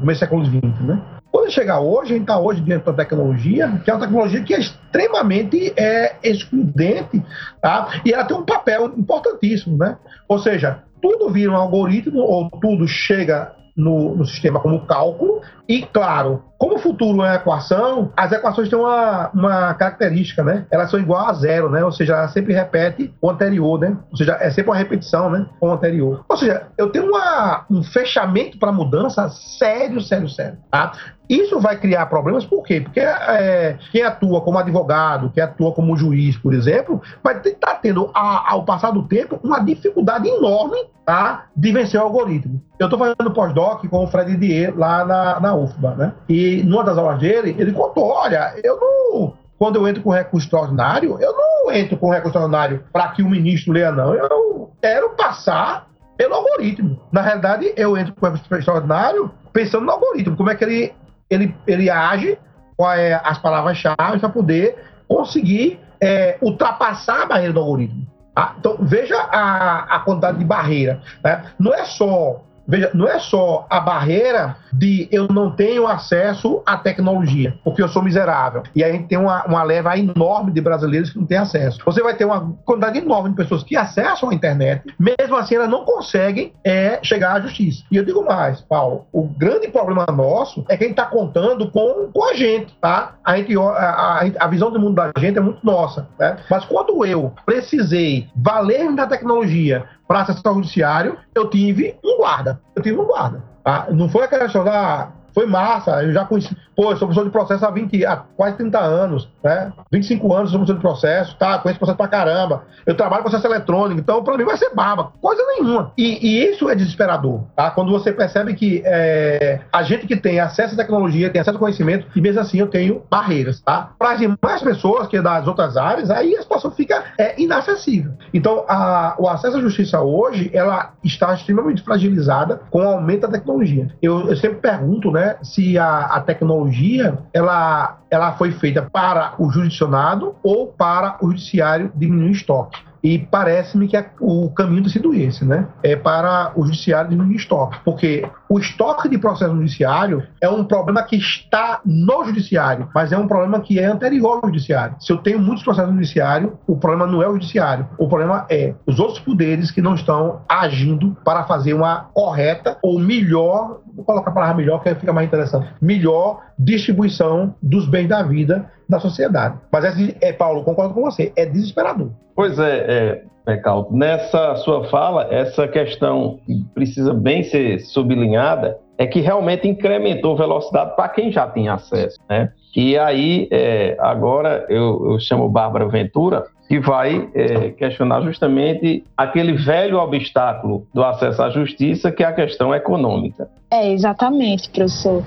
começo do século XX. Né? Quando chegar hoje, a gente está hoje dentro da tecnologia, que é uma tecnologia que é extremamente é, excludente, tá? e ela tem um papel importantíssimo. Né? Ou seja, tudo vira um algoritmo ou tudo chega no, no, sistema como cálculo. E, claro, como o futuro é equação, as equações têm uma, uma característica, né? Elas são igual a zero, né? Ou seja, ela sempre repete o anterior, né? Ou seja, é sempre uma repetição, né? Com o anterior. Ou seja, eu tenho uma, um fechamento para mudança sério, sério, sério. Tá? Isso vai criar problemas, por quê? Porque é, quem atua como advogado, quem atua como juiz, por exemplo, vai estar tá tendo, a, ao passar do tempo, uma dificuldade enorme tá, de vencer o algoritmo. Eu estou fazendo pós-doc com o Fred Dier lá na, na UFBA, né? E numa das aulas dele, ele contou: olha, eu não. Quando eu entro com recurso extraordinário, eu não entro com recurso extraordinário para que o ministro leia, não. Eu quero passar pelo algoritmo. Na realidade, eu entro com recurso extraordinário pensando no algoritmo, como é que ele ele, ele age com é, as palavras-chave para poder conseguir é, ultrapassar a barreira do algoritmo. Tá? Então, veja a, a quantidade de barreira. Né? Não é só Veja, não é só a barreira de eu não tenho acesso à tecnologia, porque eu sou miserável. E a gente tem uma, uma leva enorme de brasileiros que não têm acesso. Você vai ter uma quantidade enorme de pessoas que acessam a internet, mesmo assim elas não conseguem é, chegar à justiça. E eu digo mais, Paulo, o grande problema nosso é quem está contando com, com a gente, tá? A, gente, a, a, visão do mundo da gente é muito nossa, né? Mas quando eu precisei valer da tecnologia para acessar o judiciário, eu tive um guarda. Eu tive um guarda. Tá? Não foi aquela da. Foi massa, eu já conheci. Pô, eu sou professor de processo há, 20, há quase 30 anos, né? 25 anos sou professor de processo, tá? Conheço processo pra caramba. Eu trabalho com processo eletrônico, então pra mim vai ser barba, coisa nenhuma. E, e isso é desesperador, tá? Quando você percebe que é, a gente que tem acesso à tecnologia, tem acesso ao conhecimento, e mesmo assim eu tenho barreiras, tá? Para as demais pessoas que é das outras áreas, aí a situação fica é, inacessível. Então, a, o acesso à justiça hoje, ela está extremamente fragilizada com o aumento da tecnologia. Eu, eu sempre pergunto, né, se a, a tecnologia tecnologia ela, ela foi feita para o jurisdicionado ou para o judiciário diminuir o estoque. E parece-me que o caminho tem sido esse, né? É para o judiciário diminuir estoque. Porque o estoque de processo judiciário é um problema que está no judiciário, mas é um problema que é anterior ao judiciário. Se eu tenho muitos processos no judiciário, o problema não é o judiciário. O problema é os outros poderes que não estão agindo para fazer uma correta ou melhor, vou colocar a palavra melhor que fica mais interessante, melhor distribuição dos bens da vida da sociedade. Mas, é, é, Paulo, concordo com você, é desesperador. Pois é, é, é nessa sua fala, essa questão que precisa bem ser sublinhada é que realmente incrementou velocidade para quem já tinha acesso, né? E aí, é, agora eu, eu, chamo Bárbara Ventura, que vai é, questionar justamente aquele velho obstáculo do acesso à justiça, que é a questão econômica. É, exatamente, professor.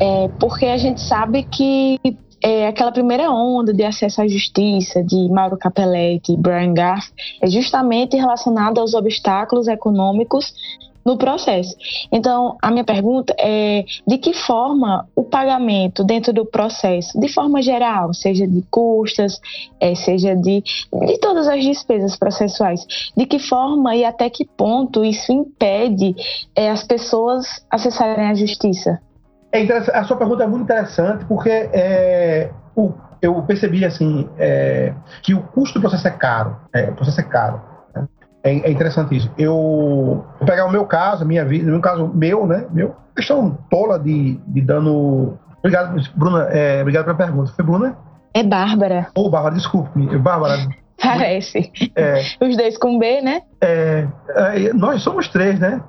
É, porque a gente sabe que é, aquela primeira onda de acesso à justiça de Mauro Capelletti e Brian Garth é justamente relacionada aos obstáculos econômicos no processo. Então, a minha pergunta é de que forma o pagamento dentro do processo, de forma geral, seja de custas, é, seja de, de todas as despesas processuais, de que forma e até que ponto isso impede é, as pessoas acessarem a justiça? É a sua pergunta é muito interessante porque é, o, eu percebi assim é, que o custo do processo é caro. É, o processo é caro. É, é, interessante isso. Eu vou pegar o meu caso, a minha vida, no caso meu, né? Meu, questão tola de, de dano. Obrigado, Bruna. É, obrigado pela pergunta. Foi Bruna? É Bárbara. Ô, oh, Bárbara, desculpe-me. Bárbara. Parece. É, Os dois com B, né? É, é nós somos três, né?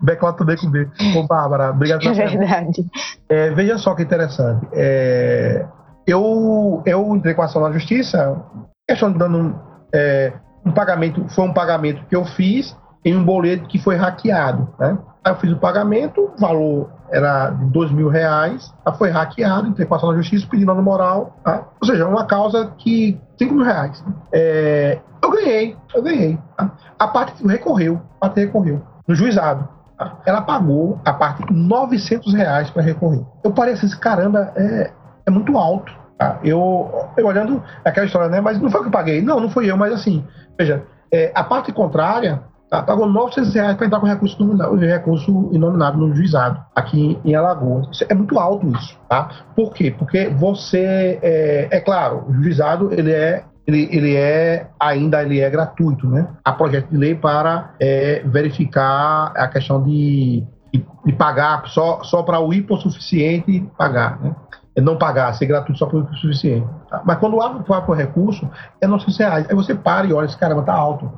Backlot também com B. Ô, Bárbara, obrigado pela É verdade. É, veja só que interessante. É, eu, eu entrei com a ação na justiça, questão de dando é, um pagamento, foi um pagamento que eu fiz em um boleto que foi hackeado, né? Aí eu fiz o pagamento, o valor era de dois mil reais, aí foi hackeado, entrei ação na justiça, pedi dano moral, tá? ou seja, uma causa que cinco mil reais. É, eu ganhei, eu ganhei. Tá? A parte recorreu, a parte recorreu no juizado. Tá? Ela pagou a parte 900 reais para recorrer. Eu parei assim, caramba, é, é muito alto. Tá? Eu, eu olhando aquela história, né? Mas não foi que eu paguei. Não, não fui eu, mas assim, veja, é, a parte contrária tá, pagou 900 reais para entrar com recurso, nominado, recurso inominado no juizado, aqui em Alagoas. É muito alto isso, tá? Por quê? Porque você, é, é claro, o juizado, ele é ele, ele, é ainda ele é gratuito, né? Há projeto de lei para é, verificar a questão de, de, de pagar só, só para o hipossuficiente pagar, né? É não pagar, ser gratuito só o suficiente. Tá? Mas quando abre o recurso, é 900 reais. Aí você para e olha, esse caramba, tá alto.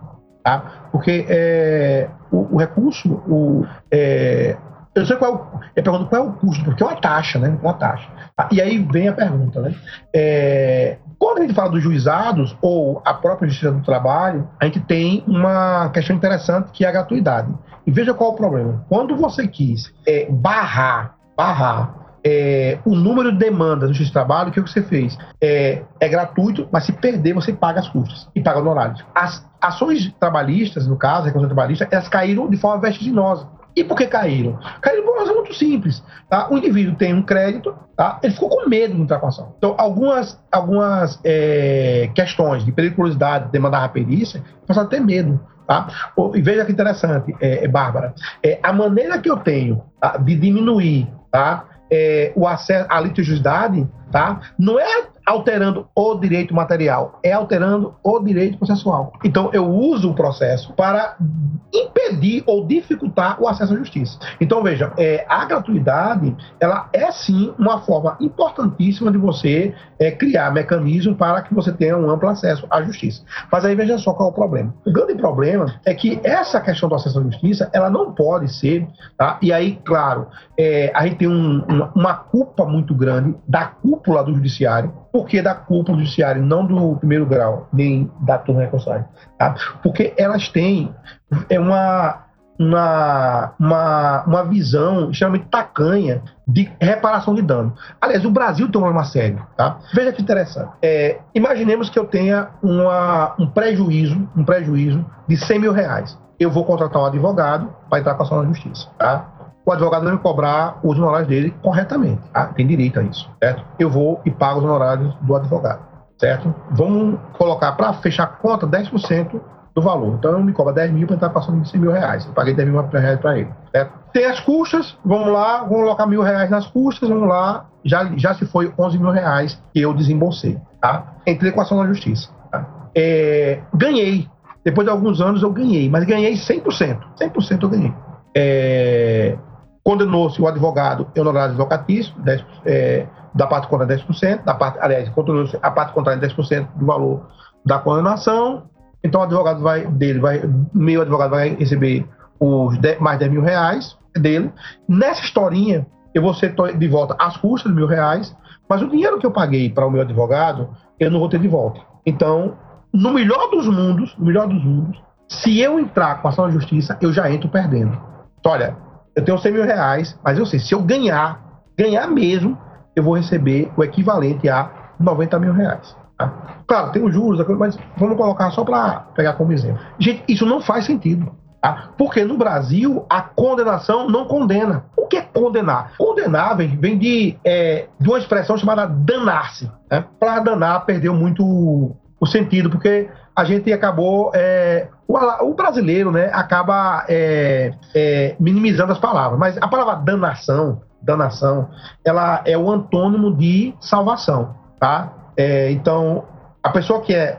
Tá? Porque é, o, o, recurso, o, é, eu sei qual é o, pergunto qual é o custo, porque é uma taxa, né? Uma taxa. Tá? E aí vem a pergunta, né? É, quando a gente fala dos juizados ou a própria Justiça do Trabalho, a gente tem uma questão interessante que é a gratuidade. E veja qual é o problema. Quando você quis é, barrar, barrar é, o número de demandas do X-Trabalho, o que, você fez? É, é, gratuito, mas se perder, você paga as custas e paga honorários. As ações trabalhistas, no caso, a reclamação trabalhista, elas caíram de forma vertiginosa. E por que caíram? Caíram por uma razão muito simples. Tá? O indivíduo tem um crédito, tá? ele ficou com medo de entrar com a ação. Então, algumas, algumas é, questões de periculosidade, de demandar a perícia, passaram a ter medo. Tá? E veja que interessante, é, é Bárbara. É, a maneira que eu tenho tá, de diminuir tá, é, o acesso à litigiosidade, tá? Não é alterando o direito material, é alterando o direito processual. Então, eu uso o processo para impedir ou dificultar o acesso à justiça. Então, veja, é, a gratuidade, ela é sim uma forma importantíssima de você é, criar mecanismos para que você tenha um amplo acesso à justiça. Mas aí veja só qual é o problema. O grande problema é que essa questão do acesso à justiça, ela não pode ser, tá? e aí, claro, é, a gente tem um, uma, uma culpa muito grande da cúpula do judiciário, porque da cúpula judiciária, não do primeiro grau, nem da turma recursal, tá? Porque elas têm é uma, uma, uma, uma visão extremamente tacanha de reparação de dano. Aliás, o Brasil tem um problema sério, tá? Veja que interessante. É, imaginemos que eu tenha uma, um prejuízo, um prejuízo de 100 mil reais. Eu vou contratar um advogado para entrar com a ação na justiça, tá? O advogado não me cobrar os honorários dele corretamente. Tá? Tem direito a isso, certo? Eu vou e pago os honorários do advogado, certo? Vamos colocar para fechar a conta 10% do valor. Então, me cobra 10 mil para estar passando de 100 mil reais. Eu paguei 10 mil reais para ele, certo? Tem as custas, vamos lá, vamos colocar mil reais nas custas, vamos lá, já, já se foi 11 mil reais que eu desembolsei, tá? Entrei com ação na justiça, tá? É, ganhei. Depois de alguns anos eu ganhei, mas ganhei 100%. 100% eu ganhei. É, Condenou-se o advogado honorários locatícios, 10, é, da parte contrária 10%, da parte, aliás, condenou-se a parte contrária 10% do valor da condenação. Então o advogado vai, dele, vai, meu advogado vai receber os 10, mais 10 mil reais dele. Nessa historinha, eu vou ser de volta as custas de mil reais, mas o dinheiro que eu paguei para o meu advogado, eu não vou ter de volta. Então, no melhor dos mundos, no melhor dos mundos, se eu entrar com ação na justiça, eu já entro perdendo. Então, olha, eu tenho 100 mil reais, mas eu sei, se eu ganhar, ganhar mesmo, eu vou receber o equivalente a 90 mil reais. Tá? Claro, tem os juros, mas vamos colocar só para pegar como exemplo. Gente, isso não faz sentido. Tá? Porque no Brasil, a condenação não condena. O que é condenar? Condenar vem, vem de, é, de uma expressão chamada danar-se. Né? Para danar, perdeu muito o sentido, porque a gente acabou é, o, o brasileiro né, acaba é, é, minimizando as palavras, mas a palavra danação, danação, ela é o antônimo de salvação, tá? É, então, a pessoa que é,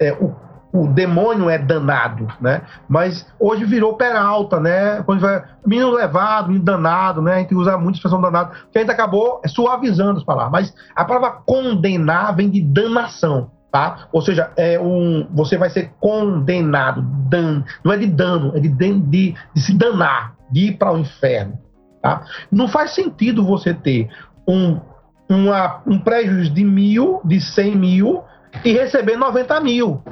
é o, o demônio é danado, né? Mas hoje virou peralta, né? Quando vai menino levado, menino danado, né? A gente usa muito a expressão danado, que a gente acabou suavizando as palavras. Mas a palavra condenar vem de danação. Tá? Ou seja, é um, você vai ser condenado, dan, não é de dano, é de, de, de, se danar, de ir para o inferno. Tá? Não faz sentido você ter um, uma, um prejuízo de mil, de 100 mil e receber 90 mil.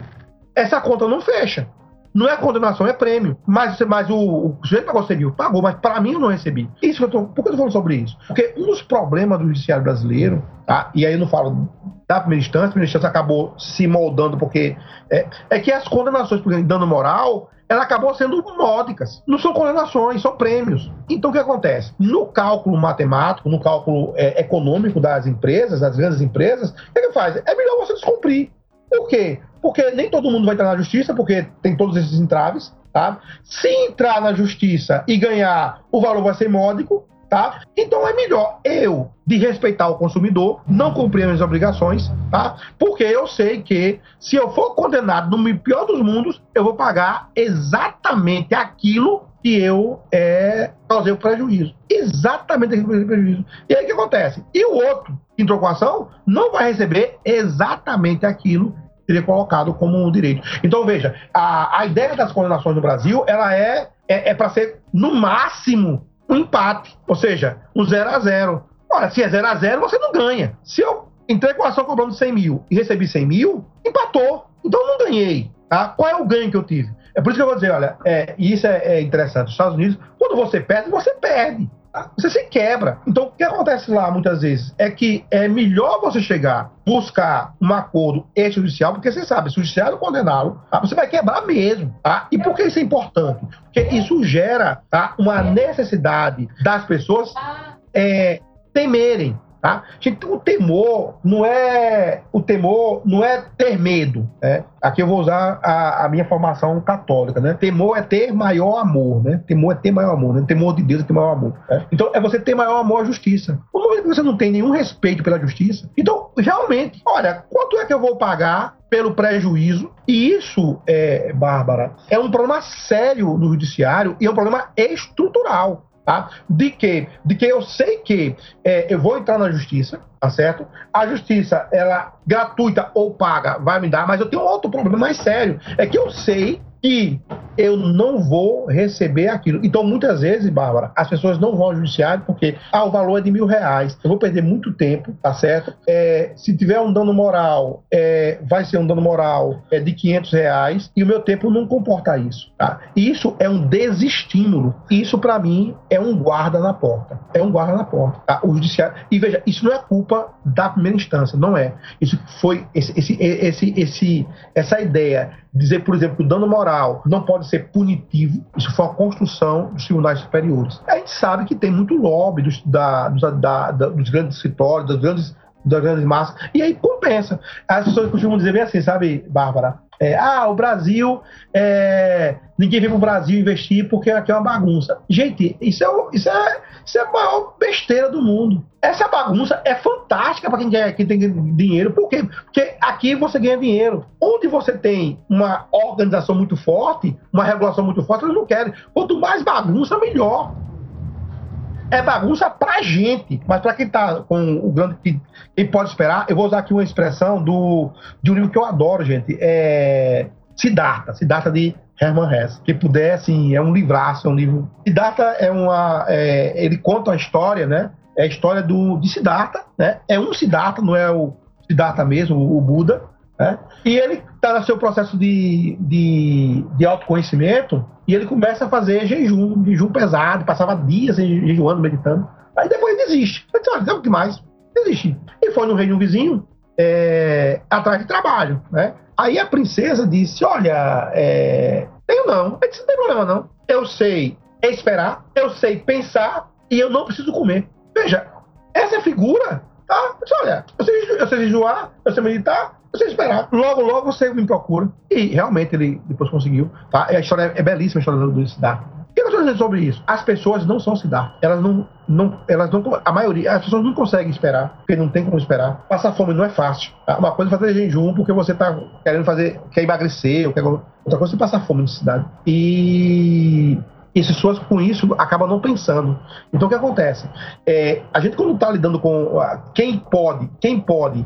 Essa conta não fecha. Não é condenação, é prêmio. Mas, mas o, o sujeito pagou 100 mil, pagou, mas para mim eu não recebi. Isso que eu tô, por que eu tô falando sobre isso? Porque um dos problemas do judiciário brasileiro, tá? e aí eu não falo da primeira instância, a primeira instância acabou se moldando, porque é, é que as condenações por dano moral ela acabou sendo módicas. Não são condenações, são prêmios. Então o que acontece? No cálculo matemático, no cálculo é, econômico das empresas, das grandes empresas, o que, que faz? É melhor você descumprir. Por quê? Porque nem todo mundo vai entrar na justiça, porque tem todos esses entraves. Tá? Se entrar na justiça e ganhar, o valor vai ser módico. Tá? Então é melhor eu, de respeitar o consumidor, não cumprir as minhas obrigações, tá? Porque eu sei que se eu for condenado no pior dos mundos, eu vou pagar exatamente aquilo que eu é, causei o prejuízo. Exatamente aquele prejuízo. E aí o que acontece? E o outro que entrou com a ação não vai receber exatamente aquilo que ele é colocado como um direito. Então, veja, a, a ideia das condenações no Brasil, ela é, é, é para ser, no máximo, um empate, ou seja, um 0 a 0 Ora, se é 0 a 0 você não ganha. Se eu entrei com a ação cobrando 100 mil e recebi 100 mil, empatou. Então não ganhei. Tá? Qual é o ganho que eu tive? É por isso que eu vou dizer, olha, é, e isso é, é interessante. Nos Estados Unidos, quando você perde, você perde. Tá? Você se quebra. Então, o que acontece lá muitas vezes é que é melhor você chegar, buscar um acordo extrajudicial, porque você sabe, se o judiciário condená-lo, tá? você vai quebrar mesmo. Tá? E por que isso é importante? Porque isso gera tá? uma necessidade das pessoas é, temerem Tá? Gente, o temor não é o temor não é ter medo. Né? Aqui eu vou usar a, a, minha formação católica. Né? Temor é ter maior amor. Né? Temor é ter maior amor. Né? Temor de Deus é ter maior amor. Né? Então é você ter maior amor à justiça. No momento que você não tem nenhum respeito pela justiça, então realmente, olha, quanto é que eu vou pagar pelo prejuízo. E isso, é, Bárbara, é um problema sério no judiciário e é um problema estrutural. Tá? De que, de que eu sei que é, eu vou entrar na justiça, tá certo? A justiça, ela gratuita ou paga, vai me dar, mas eu tenho outro problema mais sério. É que eu sei que eu não vou receber aquilo. Então, muitas vezes, Bárbara, as pessoas não vão ao judiciário porque ah, o valor é de mil reais. Eu vou perder muito tempo, tá certo? É, se tiver um dano moral, é, vai ser um dano moral é, de 500 reais e o meu tempo não comporta isso. Tá? Isso é um desestímulo. Isso, para mim, é um guarda na porta. É um guarda na porta. Tá? O judiciário. E veja, isso não é culpa da primeira instância, não é. Isso foi esse, esse, esse, esse essa ideia dizer, por exemplo, que o dano moral não pode ser punitivo, isso foi uma construção dos tribunais superiores. A gente sabe que tem muito lobby dos, da, dos, da, da, dos grandes escritórios, das grandes, das grandes massas, e aí compensa. As pessoas costumam dizer bem assim, sabe, Bárbara? É, ah, o Brasil, é, ninguém vem para o Brasil investir porque aqui é uma bagunça. Gente, isso é, isso, é, isso é a maior besteira do mundo. Essa bagunça é fantástica para quem, quer, quem tem dinheiro. Por quê? Porque aqui você ganha dinheiro. Onde você tem uma organização muito forte, uma regulação muito forte, eles não querem. Quanto mais bagunça, melhor é bagunça pra gente, mas pra quem tá com o grande. Quem pode esperar, eu vou usar aqui uma expressão do, de um livro que eu adoro, gente. É. Siddhartha, Siddhartha de Hermann Hesse. Quem puder, assim, é um livraço, é um livro. Siddhartha é uma. É, ele conta a história, né? É a história do, de Siddhartha, né? É um Siddhartha, não é o Siddhartha mesmo, o Buda. Né? E ele está no seu processo de, de, de, autoconhecimento e ele começa a fazer jejum, jejum pesado, passava dias jejuando, meditando. Aí depois ele desiste. Ele disse, olha, o que mais? Desiste. E foi no reino vizinho é, atrás de trabalho. Né? Aí a princesa disse, olha, é, tenho não. Ele disse, não tem problema não. Eu sei esperar, eu sei pensar e eu não preciso comer. Veja, essa figura, tá? Disse, olha, eu sei, eu sei jejuar, eu sei meditar, esperar. Logo, logo você me procura. E realmente ele depois conseguiu. Tá? A história é belíssima, a história do Siddhartha. O que eu estou dizendo sobre isso? As pessoas não são Siddhartha. Elas não, não, elas não. A maioria, as pessoas não conseguem esperar, porque não tem como esperar. Passar fome não é fácil. Tá? Uma coisa é fazer jejum porque você está querendo fazer, quer emagrecer, ou quer, outra coisa é passar fome na cidade. E e as pessoas com isso acabam não pensando. Então o que acontece? É, a gente quando está lidando com quem pode, quem pode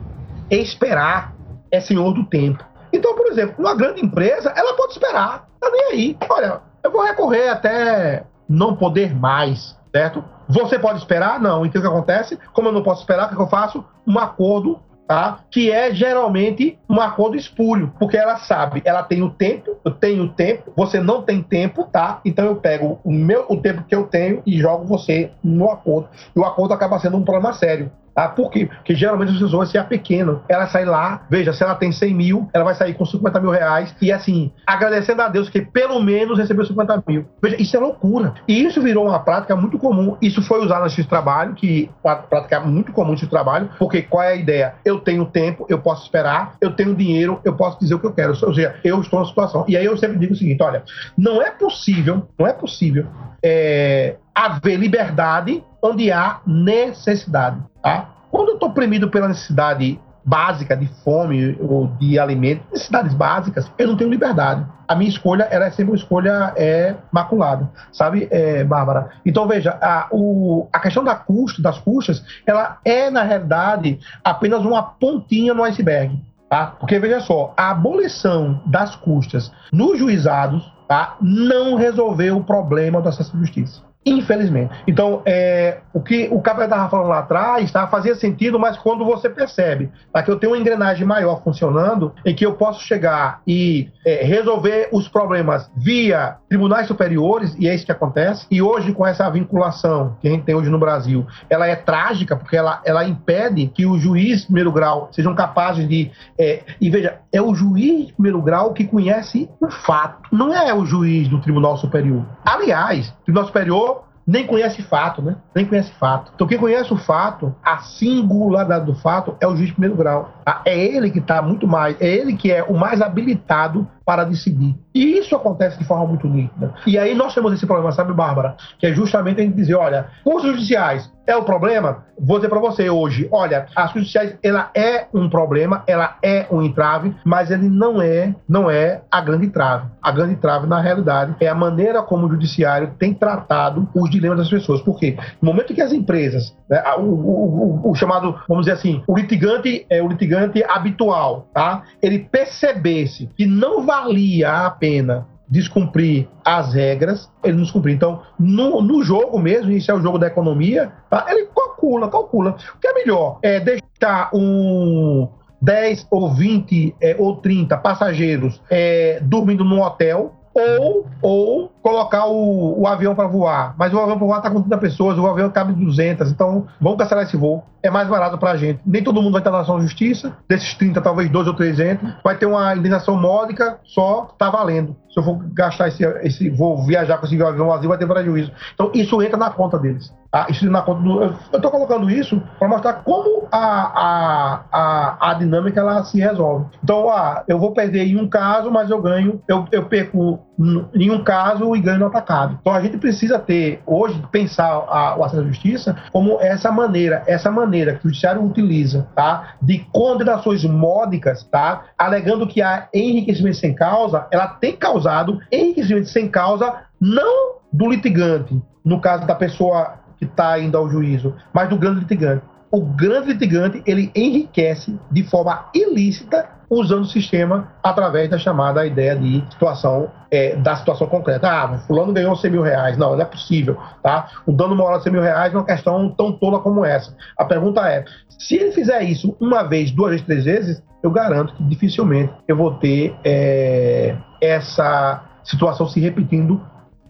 esperar é senhor do tempo. Então, por exemplo, uma grande empresa, ela pode esperar, tá nem aí. Olha, eu vou recorrer até não poder mais, certo? Você pode esperar? Não. Então o que acontece? Como eu não posso esperar, o que eu faço? Um acordo Tá? que é geralmente um acordo espúrio, porque ela sabe, ela tem o tempo, eu tenho o tempo, você não tem tempo, tá? Então eu pego o meu o tempo que eu tenho e jogo você no acordo. E o acordo acaba sendo um problema sério. Ah, por quê? Porque geralmente as pessoas, é pequeno, ela sai lá, veja, se ela tem 100 mil, ela vai sair com 50 mil reais e assim, agradecendo a Deus que pelo menos recebeu 50 mil. Veja, isso é loucura. E isso virou uma prática muito comum. Isso foi usado nesse trabalho, que prática muito comum nesse trabalho, porque qual é a ideia? Eu tenho tempo, eu posso esperar, eu tenho dinheiro, eu posso dizer o que eu quero. Ou seja, eu estou na situação. E aí eu sempre digo o seguinte: olha, não é possível, não é possível é, haver liberdade onde há necessidade. Tá? Quando eu estou oprimido pela necessidade básica de fome ou de alimento, necessidades básicas, eu não tenho liberdade. A minha escolha era sempre uma escolha é, maculada, sabe, é, Bárbara? Então, veja, a, o, a questão da custo, das custas, ela é, na realidade, apenas uma pontinha no iceberg. Tá? Porque, veja só, a abolição das custas nos juizados tá, não resolveu o problema do acesso à justiça. Infelizmente. Então, é, o que o Cabral estava falando lá atrás tá, fazia sentido, mas quando você percebe tá, que eu tenho uma engrenagem maior funcionando, em que eu posso chegar e é, resolver os problemas via tribunais superiores, e é isso que acontece, e hoje com essa vinculação que a gente tem hoje no Brasil, ela é trágica, porque ela, ela impede que o juiz primeiro grau sejam capazes de. É, e veja, é o juiz primeiro grau que conhece o fato, não é o juiz do Tribunal Superior. Aliás, o Tribunal Superior nem conhece fato, né? Nem conhece fato. Então, quem conhece o fato, a singularidade do fato, é o juiz de primeiro grau. Ah, é ele que está muito mais, é ele que é o mais habilitado para decidir. E isso acontece de forma muito nítida. E aí nós temos esse problema, sabe, Bárbara? Que é justamente a gente dizer, olha, cursos judiciais é o problema? Vou dizer para você hoje, olha, as cursos judiciais, ela é um problema, ela é um entrave, mas ele não é, não é a grande trave. A grande trave, na realidade, é a maneira como o judiciário tem tratado os dilemas das pessoas. Por quê? No momento que as empresas, né, o, o, o, o, chamado, vamos dizer assim, o litigante é o litigante habitual, tá? Ele percebesse que não valia a pena descumprir as regras, ele não descumprir. Então, no, no jogo mesmo, isso é o jogo da economia, tá? ele calcula, calcula. O que é melhor? É deixar um 10 ou 20 é, ou 30 passageiros é, dormindo num hotel, ou, ou colocar o, o avião para voar. Mas o avião para voar está com 30 pessoas, o avião cabe 200, então vamos cancelar esse voo. É mais barato para a gente. Nem todo mundo vai estar na ação de justiça, desses 30, talvez dois ou três entram. Vai ter uma indenização módica, só está valendo. Se eu for gastar esse, esse vou viajar com esse avião vazio, vai ter prejuízo. Então isso entra na conta deles. Ah, isso na conta do, eu estou colocando isso para mostrar como a, a, a, a, dinâmica ela se resolve. Então, ah, eu vou perder em um caso, mas eu ganho, eu, eu perco em um caso e ganho no atacado. Então a gente precisa ter, hoje, pensar a, o acesso à justiça como essa maneira, essa maneira que o judiciário utiliza, tá? De condenações módicas, tá? Alegando que há enriquecimento sem causa, ela tem causado enriquecimento sem causa não do litigante, no caso da pessoa que está indo ao juízo, mas do grande litigante. O grande litigante, ele enriquece de forma ilícita usando o sistema através da chamada ideia de situação, é, da situação concreta. Ah, fulano ganhou 100 mil reais. Não, não é possível. Tá? O dano moral de 100 mil reais é uma questão tão tola como essa. A pergunta é, se ele fizer isso uma vez, duas vezes, três vezes, eu garanto que dificilmente eu vou ter é, essa situação se repetindo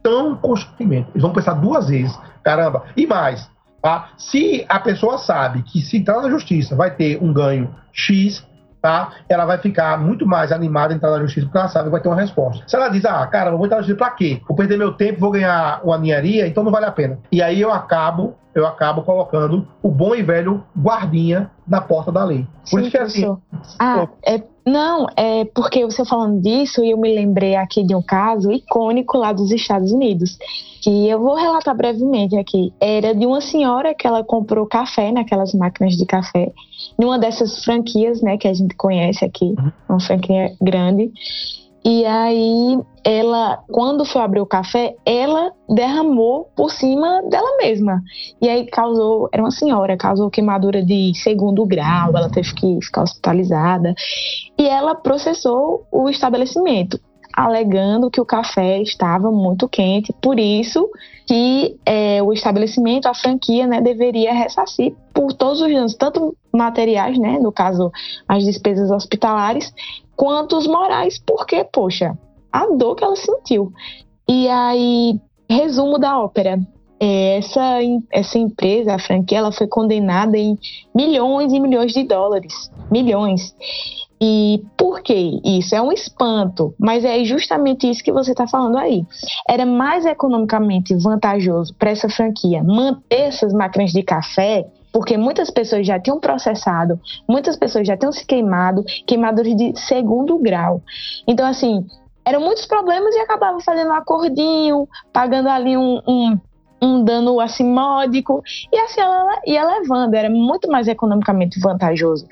tão constantemente. Eles vão pensar duas vezes. Caramba. E mais, tá? se a pessoa sabe que se entrar na justiça vai ter um ganho X, tá? Ela vai ficar muito mais animada em entrar na justiça porque ela sabe que vai ter uma resposta. Se ela diz, ah, cara, eu vou entrar na justiça pra quê? Vou perder meu tempo, vou ganhar uma ninharia, então não vale a pena. E aí eu acabo, eu acabo colocando o bom e velho guardinha na porta da lei. Por Sim, isso que é assim. Ah, é, não, é porque você falando disso, eu me lembrei aqui de um caso icônico lá dos Estados Unidos que eu vou relatar brevemente aqui. Era de uma senhora que ela comprou café naquelas máquinas de café, numa dessas franquias, né, que a gente conhece aqui, uhum. uma franquia grande. E aí ela, quando foi abrir o café, ela derramou por cima dela mesma. E aí causou, era uma senhora, causou queimadura de segundo grau, ela teve que ficar hospitalizada. E ela processou o estabelecimento. Alegando que o café estava muito quente, por isso que é, o estabelecimento, a franquia, né, deveria ressarcir por todos os danos, tanto materiais, né, no caso as despesas hospitalares, quanto os morais, porque, poxa, a dor que ela sentiu. E aí, resumo da ópera. É, essa, essa empresa, a franquia, ela foi condenada em milhões e milhões de dólares. Milhões. E por que isso? É um espanto, mas é justamente isso que você está falando aí. Era mais economicamente vantajoso para essa franquia manter essas máquinas de café, porque muitas pessoas já tinham processado, muitas pessoas já tinham se queimado, queimaduras de segundo grau. Então, assim, eram muitos problemas e acabava fazendo um acordinho, pagando ali um, um, um dano assim módico, e assim ela ia levando, era muito mais economicamente vantajoso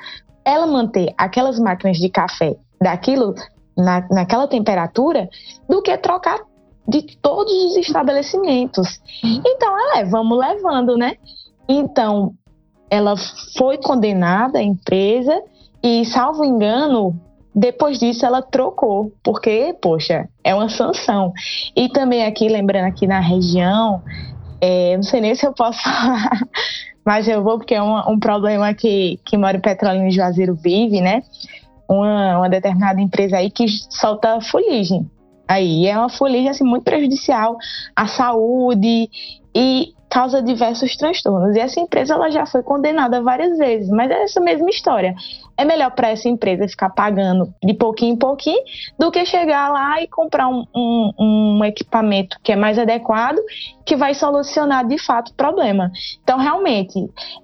ela manter aquelas máquinas de café daquilo na, naquela temperatura do que trocar de todos os estabelecimentos. Então, ela é, vamos levando, né? Então, ela foi condenada, a empresa, e, salvo engano, depois disso ela trocou, porque, poxa, é uma sanção. E também aqui, lembrando aqui na região, é, não sei nem se eu posso falar, mas eu vou porque é um, um problema que, que Moro Petróleo em Juazeiro vive, né? Uma, uma determinada empresa aí que solta fuligem. Aí é uma fuligem assim, muito prejudicial à saúde e causa diversos transtornos. E essa empresa ela já foi condenada várias vezes, mas é essa mesma história. É melhor para essa empresa ficar pagando de pouquinho em pouquinho do que chegar lá e comprar um, um, um equipamento que é mais adequado, que vai solucionar de fato o problema. Então, realmente,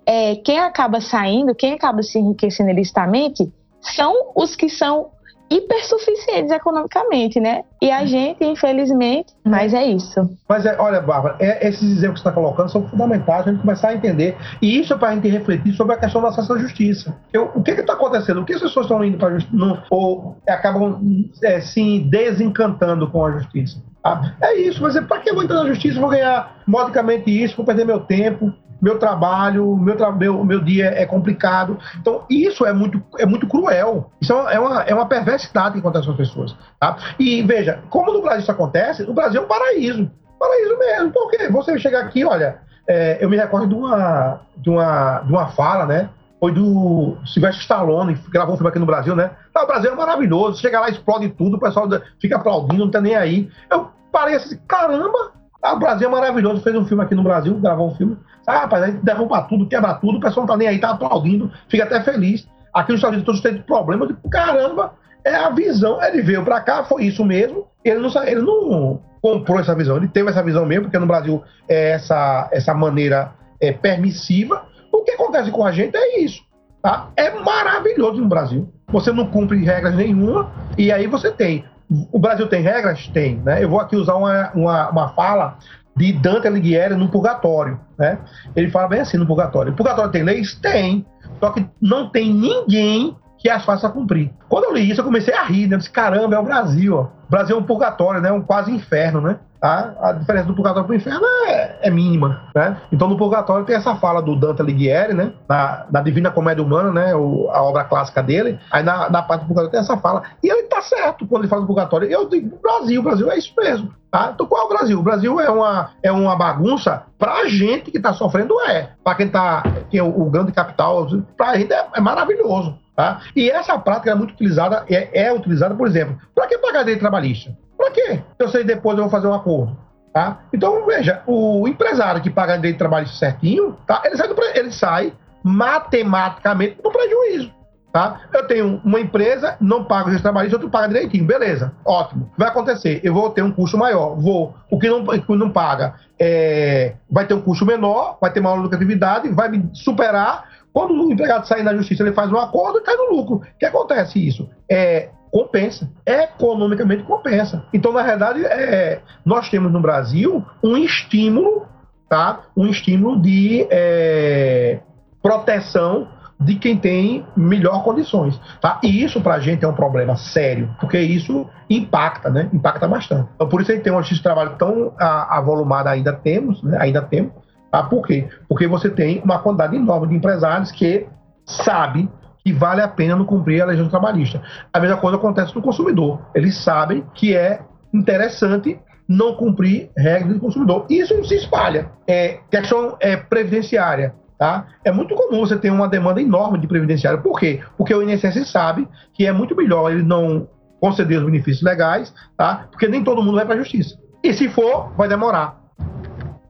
é, quem acaba saindo, quem acaba se enriquecendo ilicitamente, são os que são hipersuficientes economicamente, né? E a gente, infelizmente, mas é isso. Mas é, olha, Bárbara, é, esses exemplos que você está colocando são fundamentais a gente começar a entender. E isso é para a gente refletir sobre a questão da acesso à justiça. Eu, o que está acontecendo? O que as pessoas estão indo para a justiça ou acabam é, se desencantando com a justiça? Ah, é isso, mas é para que eu vou entrar na justiça? Vou ganhar modicamente isso, vou perder meu tempo meu trabalho, meu, tra meu, meu dia é complicado. Então, isso é muito, é muito cruel. Isso é uma, é uma perversidade que acontece com as pessoas. Tá? E veja, como no Brasil isso acontece, o Brasil é um paraíso. Paraíso mesmo. Porque você chegar aqui, olha, é, eu me recordo de uma, de, uma, de uma fala, né? Foi do Silvestre Stallone, que gravou um filme aqui no Brasil, né? Ah, o Brasil é maravilhoso. Chega lá, explode tudo, o pessoal fica aplaudindo, não tá nem aí. Eu parei assim, caramba, ah, o Brasil é maravilhoso. Fez um filme aqui no Brasil, gravou um filme. Ah, rapaz, a gente derruba tudo, quebra tudo, o pessoal não tá nem aí, tá aplaudindo, fica até feliz. Aqui nos Estados Unidos todos têm problema. Eu digo, caramba, é a visão. Ele veio para cá, foi isso mesmo. Ele não, ele não comprou essa visão, ele teve essa visão mesmo, porque no Brasil é essa, essa maneira é, permissiva. O que acontece com a gente é isso. Tá? É maravilhoso no Brasil. Você não cumpre regras nenhuma, e aí você tem. O Brasil tem regras? Tem. Né? Eu vou aqui usar uma, uma, uma fala de Dante Alighieri no Purgatório, né? Ele fala bem assim no Purgatório. O Purgatório tem leis? Tem. Só que não tem ninguém que as faça cumprir. Quando eu li isso, eu comecei a rir, né? Eu disse, caramba, é o Brasil, ó. O Brasil é um purgatório, né? Um quase inferno, né? Tá? A diferença do purgatório para o inferno é, é, mínima, né? Então no purgatório tem essa fala do Dante Alighieri, né? Na, na Divina Comédia Humana, né? O, a obra clássica dele. Aí na, na parte do purgatório tem essa fala. E ele tá certo quando ele fala do purgatório. Eu digo, Brasil, Brasil é isso mesmo. Tá? Então qual é o Brasil? O Brasil é uma, é uma bagunça pra gente que tá sofrendo, é. Pra quem tá, tem o, o grande capital, pra gente é, é maravilhoso. Tá? E essa prática é muito utilizada, é, é utilizada, por exemplo, para que pagar direito trabalhista? Para quê? Eu sei depois eu vou fazer um acordo. Tá? Então, veja, o empresário que paga direito trabalhista certinho, tá? ele, sai do, ele sai matematicamente no prejuízo. Tá? Eu tenho uma empresa, não pago direito trabalhista, outro paga direitinho, beleza, ótimo. Vai acontecer, eu vou ter um custo maior, vou. O que não, o que não paga é, vai ter um custo menor, vai ter maior lucratividade, vai me superar quando o empregado sai na justiça, ele faz um acordo e cai no lucro. O que acontece isso? É, compensa. Economicamente compensa. Então, na verdade, é, nós temos no Brasil um estímulo, tá? Um estímulo de é, proteção de quem tem melhor condições, tá? E isso para a gente é um problema sério, porque isso impacta, né? Impacta bastante. Então, por isso a gente tem uma justiça de trabalho tão avolumada ainda temos, né? Ainda temos, Tá? Por quê? Porque você tem uma quantidade enorme de empresários que sabe vale a pena não cumprir a legislação trabalhista. A mesma coisa acontece no consumidor. Eles sabem que é interessante não cumprir regras do consumidor. Isso não se espalha. É questão é previdenciária. Tá? É muito comum você ter uma demanda enorme de previdenciário. Por quê? Porque o INSS sabe que é muito melhor ele não conceder os benefícios legais, tá? porque nem todo mundo vai para a justiça. E se for, vai demorar.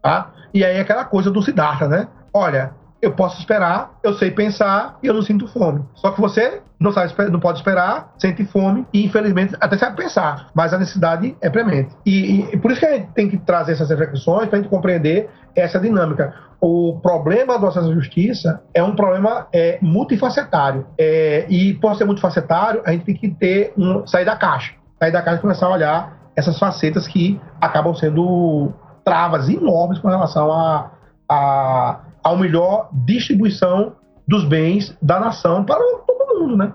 Tá? E aí é aquela coisa do Siddhartha, né? Olha, eu posso esperar, eu sei pensar e eu não sinto fome. Só que você não, sabe, não pode esperar, sente fome e, infelizmente, até sabe pensar, mas a necessidade é premente. E, e por isso que a gente tem que trazer essas reflexões para a gente compreender essa dinâmica. O problema do acesso à justiça é um problema é, multifacetário. É, e por ser multifacetário, a gente tem que ter um, sair da caixa. Sair da caixa e começar a olhar essas facetas que acabam sendo travas enormes com relação a, a a melhor distribuição dos bens da nação para todo mundo, né?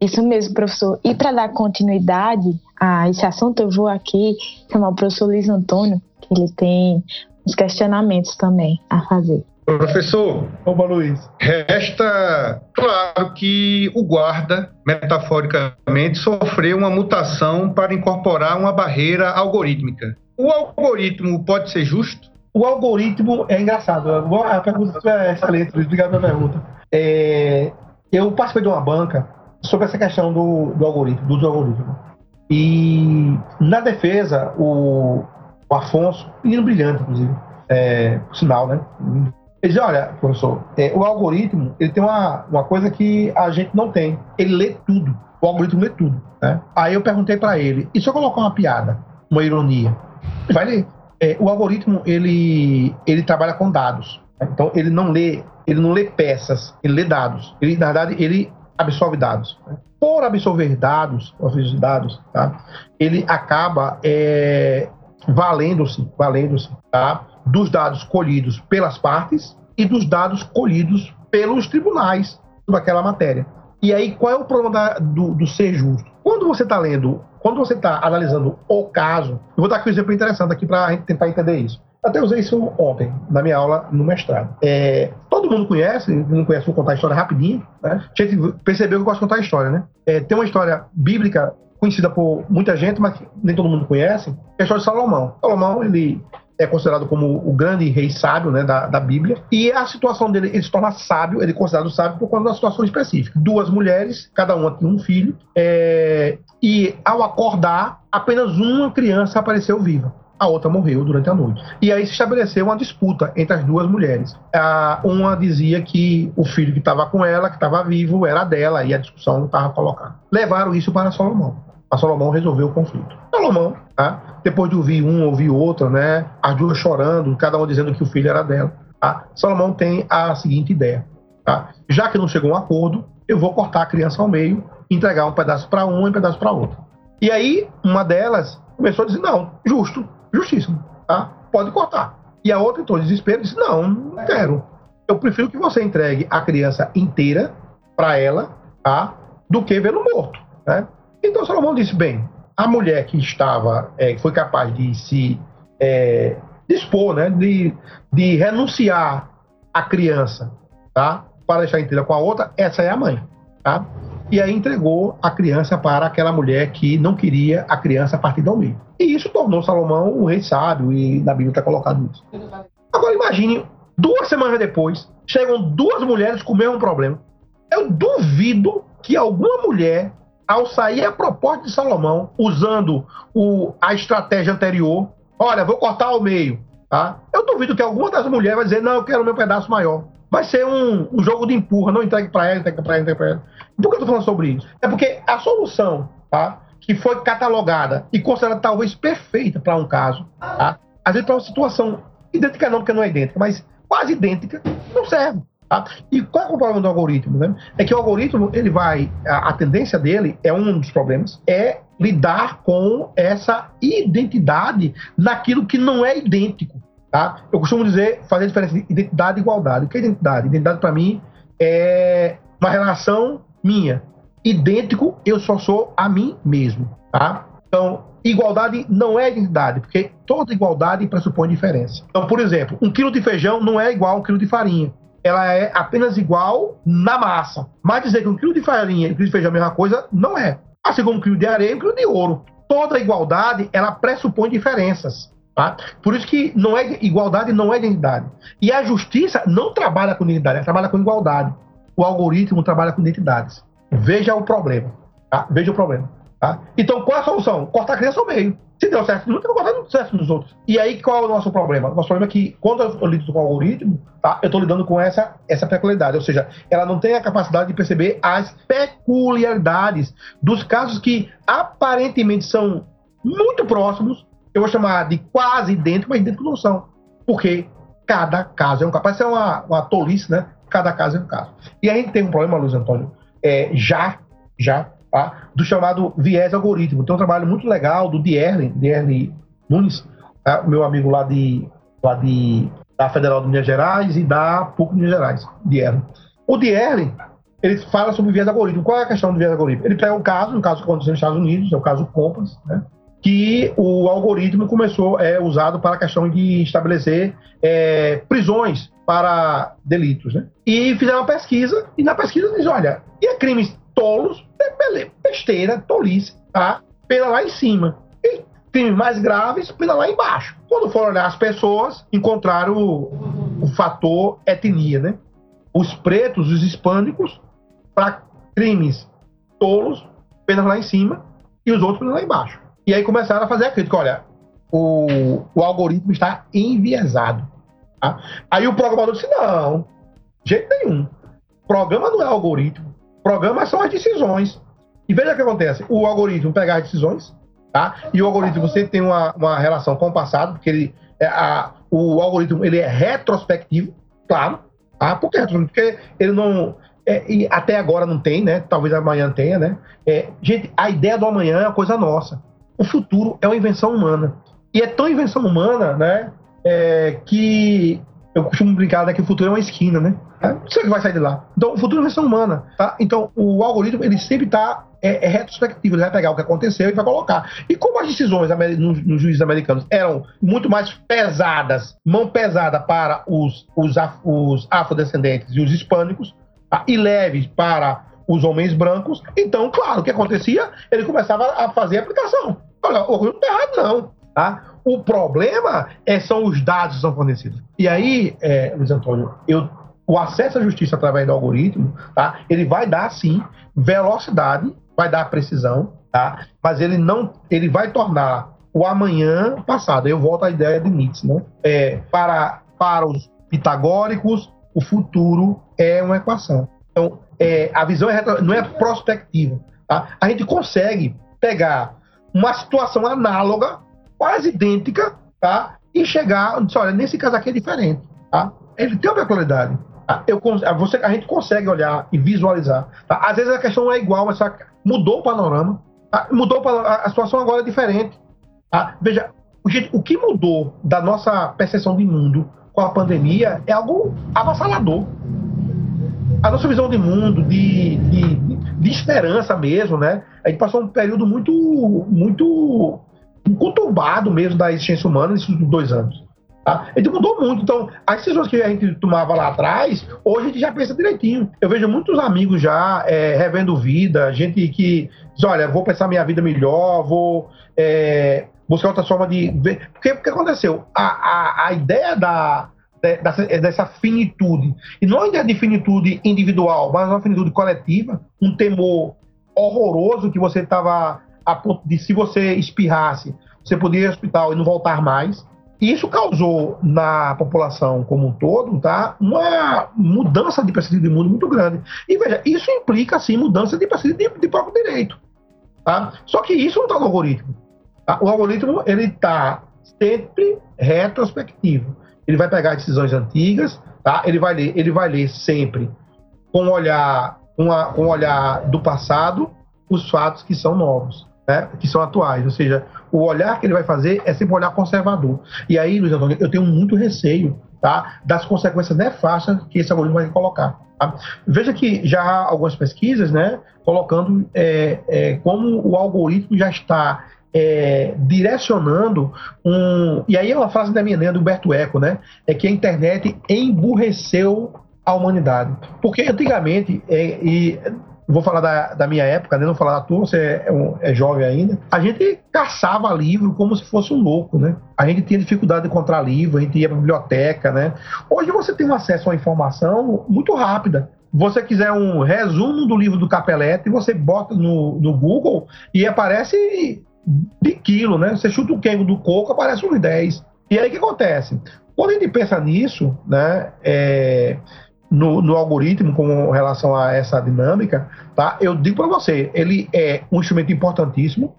Isso mesmo, professor. E para dar continuidade a esse assunto, eu vou aqui chamar o professor Luiz Antônio, que ele tem uns questionamentos também a fazer. Professor, Opa, Luiz. resta claro que o guarda, metaforicamente, sofreu uma mutação para incorporar uma barreira algorítmica. O algoritmo pode ser justo? O algoritmo é engraçado. A pergunta é excelente, Luiz. Obrigado pela pergunta. É, eu participei de uma banca sobre essa questão do, do algoritmo, do algoritmo. E na defesa, o, o Afonso, menino brilhante, inclusive, é, por sinal, né? Ele diz, olha, professor, é, o algoritmo ele tem uma, uma coisa que a gente não tem. Ele lê tudo. O algoritmo lê tudo. Né? Aí eu perguntei para ele, e se eu colocar uma piada, uma ironia? Vai ler. É, o algoritmo ele, ele trabalha com dados. Né? Então ele não lê ele não lê peças, ele lê dados. Ele na verdade ele absorve dados. Né? Por absorver dados, absorver dados, tá? ele acaba é, valendo-se, valendo-se, tá? dos dados colhidos pelas partes e dos dados colhidos pelos tribunais sobre aquela matéria. E aí, qual é o problema da, do, do ser justo? Quando você está lendo quando você está analisando o caso, eu vou dar aqui um exemplo interessante aqui para a gente tentar entender isso. Até usei isso ontem, na minha aula no mestrado. É, todo mundo conhece, não conhece, vou contar a história rapidinho. Né? A gente percebeu que eu gosto de contar a história, né? É, tem uma história bíblica conhecida por muita gente, mas nem todo mundo conhece, é a história de Salomão. Salomão, ele é considerado como o grande rei sábio né, da, da Bíblia. E a situação dele, ele se torna sábio, ele é considerado sábio por conta da situação específica. Duas mulheres, cada uma tinha um filho, é, e ao acordar, apenas uma criança apareceu viva. A outra morreu durante a noite. E aí se estabeleceu uma disputa entre as duas mulheres. A, uma dizia que o filho que estava com ela, que estava vivo, era dela, e a discussão estava colocada. Levaram isso para Salomão. A Salomão resolveu o conflito. Salomão, tá? depois de ouvir um, ouvir outro, né? as duas chorando, cada uma dizendo que o filho era dela, tá? Salomão tem a seguinte ideia: tá? já que não chegou a um acordo, eu vou cortar a criança ao meio, entregar um pedaço para uma e um pedaço para outra. E aí, uma delas começou a dizer: não, justo, justíssimo, tá? pode cortar. E a outra entrou em desespero e disse: não, não quero. Eu prefiro que você entregue a criança inteira para ela, tá? do que vê-lo morto. Né? Então Salomão disse: bem, a mulher que estava, é, foi capaz de se é, dispor, né, de, de renunciar à criança, tá, para deixar inteira com a outra, essa é a mãe, tá? E aí entregou a criança para aquela mulher que não queria a criança a partir do meio. E isso tornou Salomão um rei sábio, e na Bíblia está colocado isso. Agora imagine, duas semanas depois, chegam duas mulheres com o mesmo problema. Eu duvido que alguma mulher ao sair a proposta de Salomão, usando o, a estratégia anterior, olha, vou cortar ao meio, tá? Eu duvido que alguma das mulheres vai dizer, não, eu quero meu pedaço maior. Vai ser um, um jogo de empurra, não entregue para ela, entregue para ela, entregue para ela. Por que eu tô falando sobre isso? É porque a solução, tá? Que foi catalogada e considerada talvez perfeita para um caso, tá? Às vezes para uma situação idêntica não, porque não é idêntica, mas quase idêntica, não serve. Tá? E qual é o problema do algoritmo? Né? É que o algoritmo, ele vai, a, a, tendência dele, é um dos problemas, é lidar com essa identidade naquilo que não é idêntico. Tá? Eu costumo dizer, fazer a diferença de identidade e igualdade. O que é identidade? Identidade, para mim, é uma relação minha. Idêntico, eu só sou a mim mesmo. Tá? Então, igualdade não é identidade, porque toda igualdade pressupõe diferença. Então, por exemplo, um quilo de feijão não é igual a um quilo de farinha. Ela é apenas igual na massa. Mas dizer que um quilo de farinha e um quilo de feijão é a mesma coisa, não é. Assim como um quilo de areia e um quilo de ouro. Toda igualdade, ela pressupõe diferenças. Tá? Por isso que não é igualdade não é identidade. E a justiça não trabalha com identidade, ela trabalha com igualdade. O algoritmo trabalha com identidades. Veja o problema. Tá? Veja o problema. Tá? Então, qual é a solução? Cortar a criança ao meio. Se deu certo, não tem que cortar certo nos outros. E aí, qual é o nosso problema? O nosso problema é que, quando eu lido com o algoritmo, tá? eu estou lidando com essa, essa peculiaridade. Ou seja, ela não tem a capacidade de perceber as peculiaridades dos casos que aparentemente são muito próximos, eu vou chamar de quase idênticos, mas idênticos não são. Porque cada caso é um caso. Parece uma, uma tolice, né? Cada caso é um caso. E a gente tem um problema, Luiz Antônio, é, já, já, tá? do chamado viés algoritmo. Tem um trabalho muito legal do Dierle, Dierle Nunes, tá? meu amigo lá de, lá de da Federal de Minas Gerais e da PUC de Minas Gerais, Dierle. O Dierle, ele fala sobre viés algoritmo. Qual é a questão do viés algoritmo? Ele pega um caso, um caso que aconteceu nos Estados Unidos, é o caso Compass, né? que o algoritmo começou é usado para a questão de estabelecer é, prisões para delitos, né? E fizeram uma pesquisa e na pesquisa diz, olha, e é crimes tolos, é besteira, tolice, tá? Pena lá em cima. E crimes mais graves, pena lá embaixo. Quando foram olhar as pessoas, encontraram o, o fator etnia, né? Os pretos, os hispânicos, para crimes tolos, pena lá em cima, e os outros pena lá embaixo. E aí começaram a fazer a crítica, olha, o, o algoritmo está enviesado. Tá? Aí o programador disse, não, jeito nenhum. Programa não é algoritmo. Programa são as decisões. E veja o que acontece. O algoritmo pega as decisões, tá? E o algoritmo sempre tem uma, uma relação com o passado, porque ele, é, a, o algoritmo ele é retrospectivo, claro. Tá? Por que Porque ele não. É, e até agora não tem, né? Talvez amanhã tenha, né? É, gente, a ideia do amanhã é uma coisa nossa. O futuro é uma invenção humana. E é tão invenção humana, né? É, que eu costumo brincar né, que o futuro é uma esquina, né? É, não sei o que vai sair de lá. Então, o futuro é uma humana, tá? Então, o algoritmo, ele sempre está é, é, retrospectivo, ele vai pegar o que aconteceu e vai colocar. E como as decisões nos, juízes americanos eram muito mais pesadas, mão pesada para os, os, os afrodescendentes e os hispânicos, tá? e leves para os homens brancos, então, claro, o que acontecia? Ele começava a fazer a aplicação. Olha, o não está errado, não. Tá? O problema é, são os dados que são fornecidos. E aí, é, Luiz Antônio, eu, o acesso à justiça através do algoritmo, tá? ele vai dar, sim, velocidade, vai dar precisão, tá? mas ele não ele vai tornar o amanhã passado. Eu volto à ideia de Nietzsche. Né? É, para, para os pitagóricos, o futuro é uma equação. Então, é, a visão é, não é prospectiva. Tá? A gente consegue pegar uma situação análoga, quase idêntica, tá? E chegar, olha, nesse caso aqui é diferente, tá? Ele tem uma peculiaridade. Eu, você, a gente consegue olhar e visualizar. Tá? Às vezes a questão é igual, mas mudou o panorama. Tá? Mudou a situação agora é diferente. Tá? Veja, o, o que mudou da nossa percepção de mundo com a pandemia é algo avassalador a nossa visão de mundo, de, de, de, esperança mesmo, né? A gente passou um período muito, muito conturbado mesmo da existência humana nesses dois anos. Tá? Gente mudou muito. Então, as decisões que a gente tomava lá atrás, hoje a gente já pensa direitinho. Eu vejo muitos amigos já é, revendo vida, gente que diz: olha, vou pensar minha vida melhor, vou é, buscar outra forma de ver. Porque o que aconteceu? A, a, a ideia da, dessa, dessa finitude. E não ideia de finitude individual, mas uma finitude coletiva, um temor horroroso que você estava a ponto de, se você espirrasse, você podia ir ao hospital e não voltar mais. E isso causou na população como um todo, tá, uma mudança de perspectiva de mundo muito grande. E veja, isso implica, sim, mudança de perspectiva de, de próprio direito. Tá? Só que isso não está no algoritmo. Tá? O algoritmo, ele está sempre retrospectivo. Ele vai pegar decisões antigas, tá? Ele vai ler, ele vai ler sempre com olhar, com, olhar do passado, os fatos que são novos, né? Que são atuais. Ou seja, o olhar que ele vai fazer é sempre um olhar conservador. E aí, Luiz Antônio, eu tenho muito receio, tá? Das consequências nefastas que esse algoritmo vai colocar. Tá? Veja que já há algumas pesquisas, né? Colocando é, é, como o algoritmo já está é, direcionando um. E aí é uma frase da minha né, do Humberto Eco, né? É que a internet emburreceu a humanidade. Porque antigamente, é, e vou falar da, da minha época, né? não falar da tua, você é, é, é, jovem ainda, a gente caçava livro como se fosse um louco, né? A gente tinha dificuldade de encontrar livro, a gente ia para a biblioteca, né? Hoje você tem um acesso uma informação muito rápida. Você quiser um resumo do livro do Capelete, você bota no, no Google e aparece de quilo, né? Você chuta o quengo do coco, aparece uns 10. E aí o que acontece? Quando a gente pensa nisso, né? É, no, no, algoritmo com relação a essa dinâmica, tá? Eu digo para você, ele é um instrumento importantíssimo,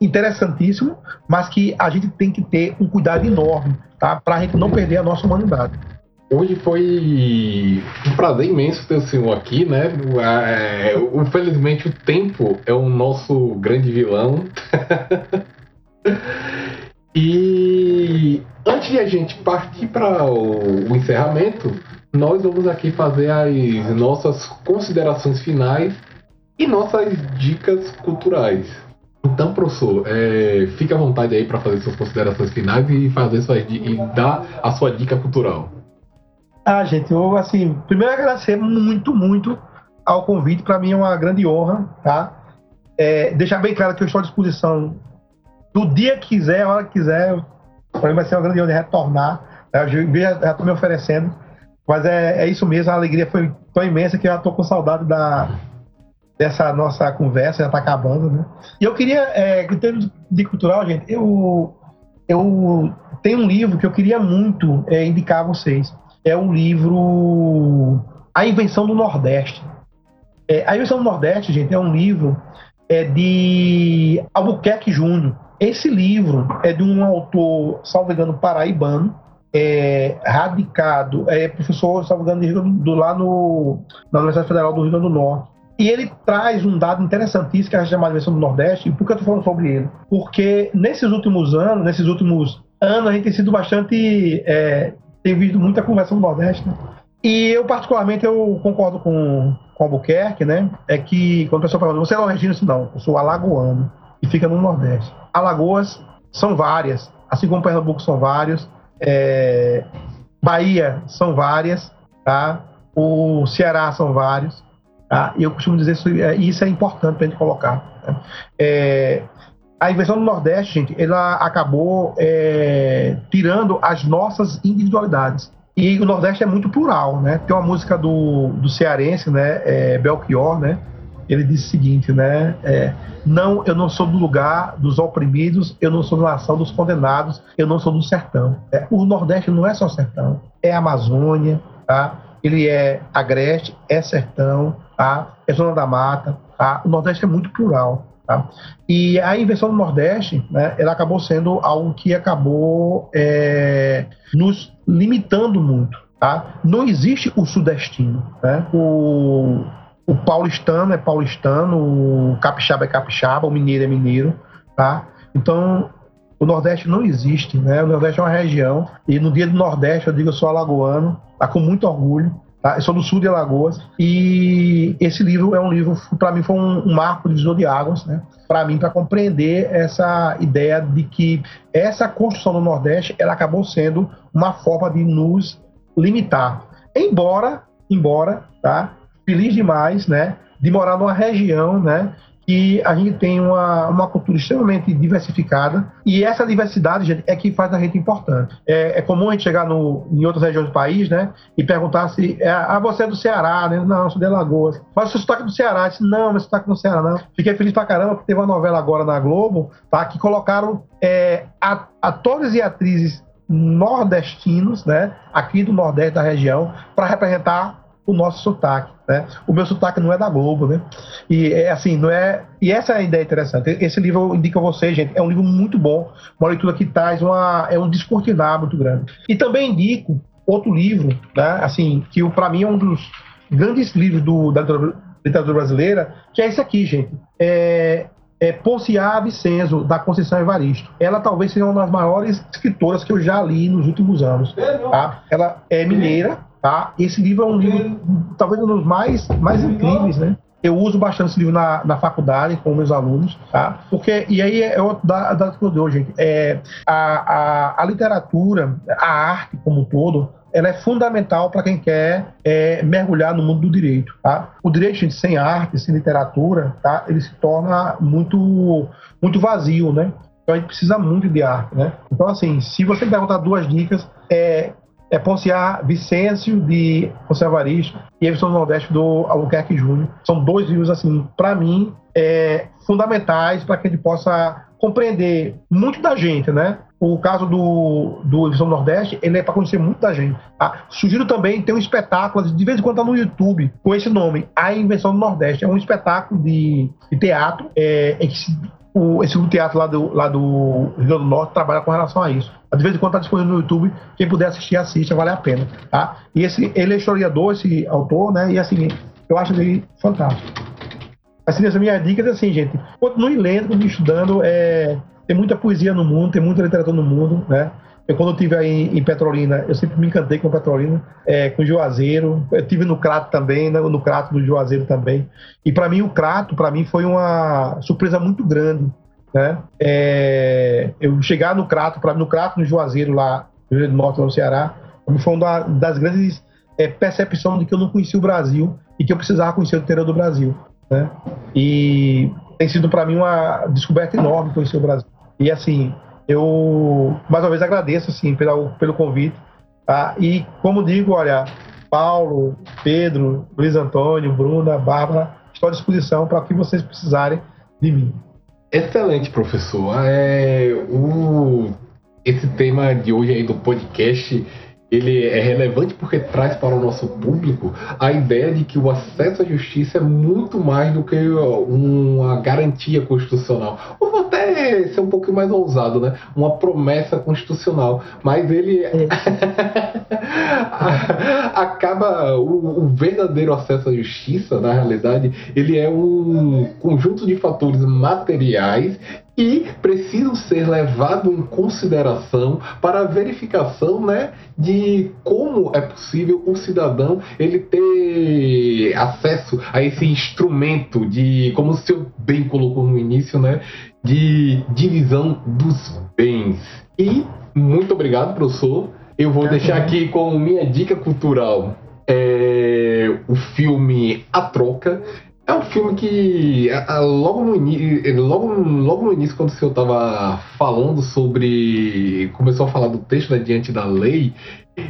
interessantíssimo, mas que a gente tem que ter um cuidado enorme, tá? Para a gente não perder a nossa humanidade. Hoje foi um prazer imenso ter o senhor aqui, né? É, infelizmente o tempo é o nosso grande vilão. e antes de a gente partir para o encerramento, nós vamos aqui fazer as nossas considerações finais e nossas dicas culturais. Então, professor, é, fique à vontade aí para fazer suas considerações finais e fazer suas, e dar a sua dica cultural. Ah, gente, eu assim, primeiro agradecer muito, muito ao convite. Para mim é uma grande honra, tá? É, deixar bem claro que eu estou à disposição do dia que quiser, a hora que quiser. Para mim vai ser uma grande honra retornar. Eu já estou me oferecendo mas é, é isso mesmo, a alegria foi tão imensa que eu já tô com saudade da, dessa nossa conversa, já tá acabando, né? E eu queria, é, em termos de cultural, gente, eu, eu tenho um livro que eu queria muito é, indicar a vocês. É o livro A Invenção do Nordeste. É, a Invenção do Nordeste, gente, é um livro é, de Albuquerque Júnior. Esse livro é de um autor, salvo engano, paraibano, é, radicado, é professor, se engano, do, lá no, na Universidade Federal do Rio Grande do Norte. E ele traz um dado interessantíssimo que é a chamada Invenção do Nordeste. E por que eu estou falando sobre ele? Porque nesses últimos anos, nesses últimos anos, a gente tem sido bastante. É, tem visto muita conversa no Nordeste. Né? E eu, particularmente, eu concordo com, com Albuquerque, né? É que quando a pessoa fala, você é nordestino, assim, não, eu sou alagoano e fica no Nordeste. Alagoas são várias, assim como Pernambuco são vários. É, Bahia são várias, tá? O Ceará são vários, tá? E eu costumo dizer isso, é, isso é importante para a gente colocar. Né? É, a invenção do Nordeste, gente, ela acabou é, tirando as nossas individualidades. E o Nordeste é muito plural, né? Tem uma música do, do cearense, né? É, Belchior, né? Ele disse o seguinte, né? É, não, eu não sou do lugar dos oprimidos, eu não sou da nação dos condenados, eu não sou do sertão. É, o Nordeste não é só sertão, é Amazônia, tá? Ele é agreste, é sertão, tá? É zona da mata, tá? O Nordeste é muito plural. Tá? E a invenção do Nordeste, né, ela acabou sendo algo que acabou é, nos limitando muito. Tá? Não existe o sudestino. Né? O, o paulistano é paulistano, o capixaba é capixaba, o mineiro é mineiro, tá? Então, o Nordeste não existe, né? O Nordeste é uma região, e no dia do Nordeste eu digo eu sou alagoano, tá? Com muito orgulho, tá? Eu sou do sul de Alagoas, e esse livro é um livro, para mim, foi um, um marco divisor de águas, né? Para mim, para compreender essa ideia de que essa construção do Nordeste, ela acabou sendo uma forma de nos limitar. Embora, embora, tá? Feliz demais, né, de morar numa região, né, que a gente tem uma, uma cultura extremamente diversificada e essa diversidade gente, é que faz a gente importante. É, é, comum a gente chegar no, em outras regiões do país, né, e perguntar se é, ah, você é do Ceará, né? Não, sou de Alagoas. Mas você sotaque do Ceará? Eu disse, não, meu sotaque do Ceará não. Fiquei feliz pra caramba porque teve uma novela agora na Globo, tá, que colocaram é, atores e atrizes nordestinos, né, aqui do Nordeste da região, para representar o nosso sotaque, né? O meu sotaque não é da Globo, né? E é assim, não é. E essa é a ideia interessante. Esse livro eu indico a vocês, gente. É um livro muito bom, uma leitura que traz uma é um descortinar muito grande. E também indico outro livro, né? Assim, que para mim é um dos grandes livros do, da literatura brasileira, que é esse aqui, gente. É, é Ponciá Vicenzo, da Conceição Evaristo. Ela talvez seja uma das maiores escritoras que eu já li nos últimos anos. Tá? Ela é mineira, Tá? Esse livro é um livro, talvez um dos mais, mais incríveis, né? Eu uso bastante esse livro na, na faculdade com meus alunos, tá? Porque, e aí é outro dado que eu dou, gente. É, a, a, a literatura, a arte como um todo, ela é fundamental para quem quer é, mergulhar no mundo do direito. Tá? O direito, gente, sem arte, sem literatura, tá? ele se torna muito, muito vazio, né? Então a gente precisa muito de arte, né? Então, assim, se você perguntar duas dicas, é, é Ponciar Vicêncio, de Conservarista, e Everson Nordeste, do Albuquerque Júnior. São dois livros, assim, para mim, é, fundamentais para que gente possa compreender muito da gente, né? O caso do, do Visão Nordeste, ele é para conhecer muito da gente. Tá? Sugiro também ter um espetáculo, de vez em quando tá no YouTube, com esse nome, A Invenção do Nordeste. É um espetáculo de, de teatro é, em que se, o, esse teatro lá do, lá do Rio Grande do Norte trabalha com relação a isso. De vez em quando está disponível no YouTube, quem puder assistir, assista, vale a pena. Tá? E esse, ele é historiador, esse autor, né? E assim, eu acho ele fantástico. Assim, essa minha dica é assim, gente, continue lendo, estudando, é, tem muita poesia no mundo, tem muita literatura no mundo, né? Eu, quando eu estive aí em Petrolina, eu sempre me encantei com Petrolina, é, com Juazeiro. Eu estive no Crato também, né, no Crato do Juazeiro também. E para mim, o Crato, para mim, foi uma surpresa muito grande. Né? É, eu chegar no Crato, para no Crato, no Juazeiro, lá no Rio do Norte, no Ceará, foi uma das grandes é, percepções de que eu não conhecia o Brasil e que eu precisava conhecer o interior do Brasil. Né? E tem sido para mim uma descoberta enorme conhecer o Brasil. E assim, eu mais uma vez agradeço assim pelo, pelo convite. Tá? E como digo, olha, Paulo, Pedro, Luiz Antônio, Bruna, Bárbara, estou à disposição para o que vocês precisarem de mim. Excelente, professor. É, o, esse tema de hoje aí do podcast ele é relevante porque traz para o nosso público a ideia de que o acesso à justiça é muito mais do que uma garantia constitucional. Ou vou até ser um pouquinho mais ousado, né? Uma promessa constitucional. Mas ele é. acaba o, o, verdadeiro acesso à justiça, na realidade, ele é um conjunto de fatores materiais e precisam ser levados em consideração para a verificação né, de como é possível um cidadão ele ter acesso a esse instrumento de, como o senhor bem colocou no início, né, de divisão dos bens. E muito obrigado, professor. Eu vou deixar aqui com minha dica cultural. É, o filme A Troca, é um filme que logo no, logo, logo no início, quando o senhor estava falando sobre. começou a falar do texto da Diante da Lei,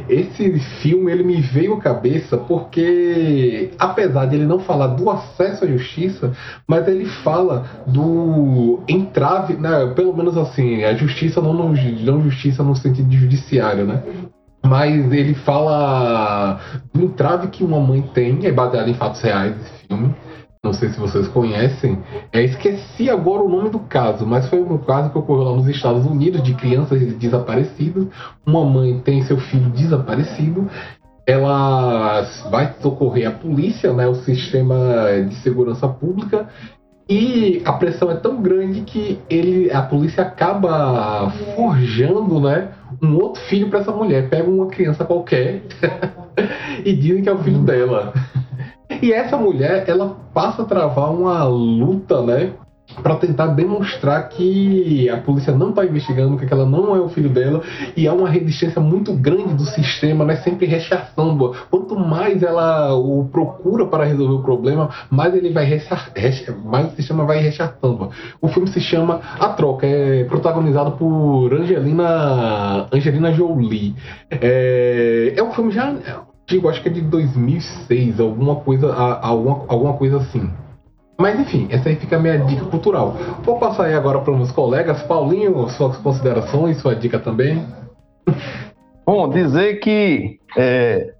esse filme ele me veio à cabeça porque, apesar de ele não falar do acesso à justiça, mas ele fala do entrave, né, pelo menos assim, a justiça não, não, não justiça no sentido de judiciário, né? Mas ele fala do entrave que uma mãe tem, é baseado em fatos reais esse filme não sei se vocês conhecem, é, esqueci agora o nome do caso, mas foi um caso que ocorreu lá nos Estados Unidos de crianças desaparecidas. Uma mãe tem seu filho desaparecido, ela vai socorrer a polícia, né, o sistema de segurança pública, e a pressão é tão grande que ele, a polícia acaba forjando, né, um outro filho para essa mulher. Pega uma criança qualquer e dizem que é o filho dela. E essa mulher, ela passa a travar uma luta, né? para tentar demonstrar que a polícia não está investigando, que ela não é o filho dela, e há uma resistência muito grande do sistema, né, sempre rechaçando. Quanto mais ela o procura para resolver o problema, mais ele vai rechar, mais o sistema vai rechaçando. O filme se chama A Troca, é protagonizado por Angelina Angelina Jolie. É, é um filme já antigo, acho que é de 2006, alguma coisa, alguma, alguma coisa assim. Mas enfim, essa aí fica a minha dica cultural. Vou passar aí agora para meus colegas. Paulinho, suas considerações, sua dica também. Bom, dizer que é,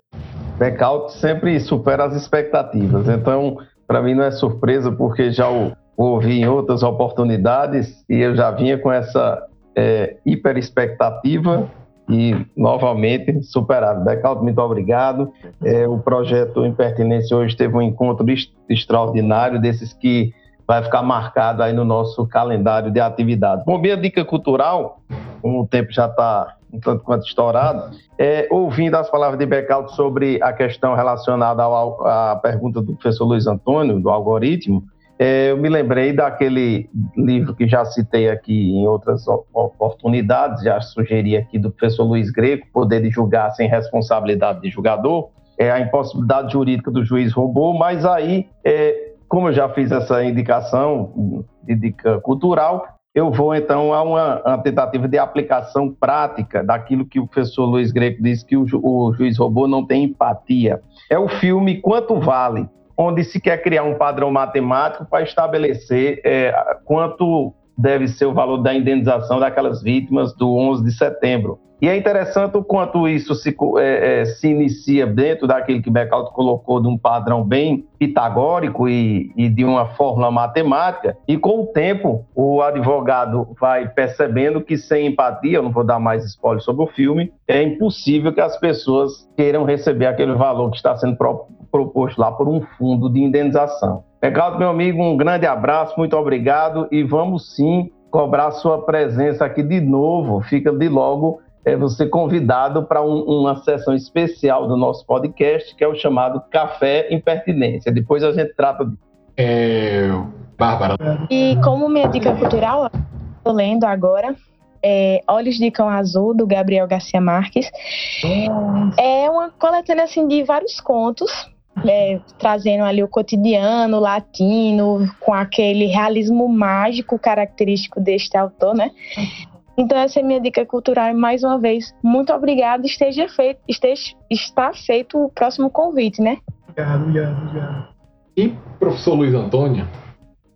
Backout sempre supera as expectativas. Então, para mim não é surpresa, porque já o ouvi em outras oportunidades e eu já vinha com essa é, hiper expectativa e novamente superado. Becaldo, muito obrigado. É, o projeto Impertinência hoje teve um encontro extraordinário, desses que vai ficar marcado aí no nosso calendário de atividades. Bom, minha dica cultural, como o tempo já está um tanto quanto estourado, é, ouvindo as palavras de Becaldo sobre a questão relacionada à pergunta do professor Luiz Antônio, do algoritmo, eu me lembrei daquele livro que já citei aqui em outras oportunidades, já sugeri aqui do professor Luiz Greco, Poder de Julgar Sem Responsabilidade de Julgador, é a impossibilidade jurídica do juiz robô, mas aí, é, como eu já fiz essa indicação de dica cultural, eu vou então a uma, uma, tentativa de aplicação prática daquilo que o professor Luiz Greco disse que o, ju, o juiz robô não tem empatia. É o filme Quanto Vale, onde se quer criar um padrão matemático para estabelecer é, quanto deve ser o valor da indenização daquelas vítimas do 11 de setembro. E é interessante o quanto isso se, é, é, se inicia dentro daquilo que Beckhout colocou de um padrão bem pitagórico e, e, de uma fórmula matemática. E com o tempo, o advogado vai percebendo que sem empatia, eu não vou dar mais spoiler sobre o filme, é impossível que as pessoas queiram receber aquele valor que está sendo pro, proposto lá por um fundo de indenização. Beckhout, meu amigo, um grande abraço, muito obrigado e vamos sim cobrar sua presença aqui de novo. Fica de logo é você convidado para um, uma sessão especial do nosso podcast, que é o chamado Café Impertinência. Depois a gente trata de. É... Bárbara. E como minha dica cultural, estou lendo agora. É Olhos de Cão Azul, do Gabriel Garcia Marques. É uma coletânea assim, de vários contos, é, trazendo ali o cotidiano latino, com aquele realismo mágico característico deste autor, né? Então essa é minha dica cultural. Mais uma vez, muito obrigada. Esteja feito, esteja, está feito o próximo convite, né? Obrigado, obrigado, obrigado. E professor Luiz Antônio?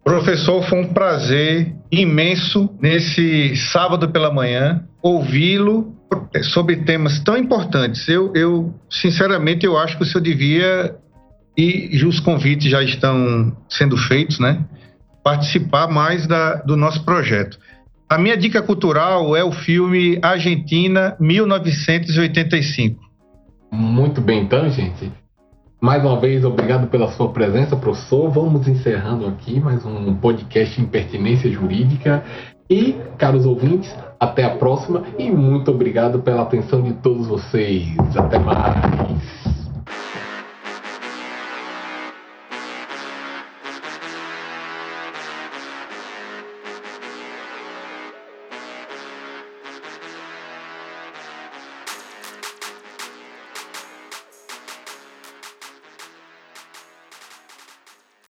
Professor, foi um prazer imenso nesse sábado pela manhã ouvi-lo sobre temas tão importantes. Eu, eu, sinceramente, eu acho que o senhor devia e os convites já estão sendo feitos, né? Participar mais da, do nosso projeto. A minha dica cultural é o filme Argentina 1985. Muito bem, então, gente. Mais uma vez, obrigado pela sua presença, professor. Vamos encerrando aqui mais um podcast Impertinência Jurídica. E, caros ouvintes, até a próxima e muito obrigado pela atenção de todos vocês. Até mais.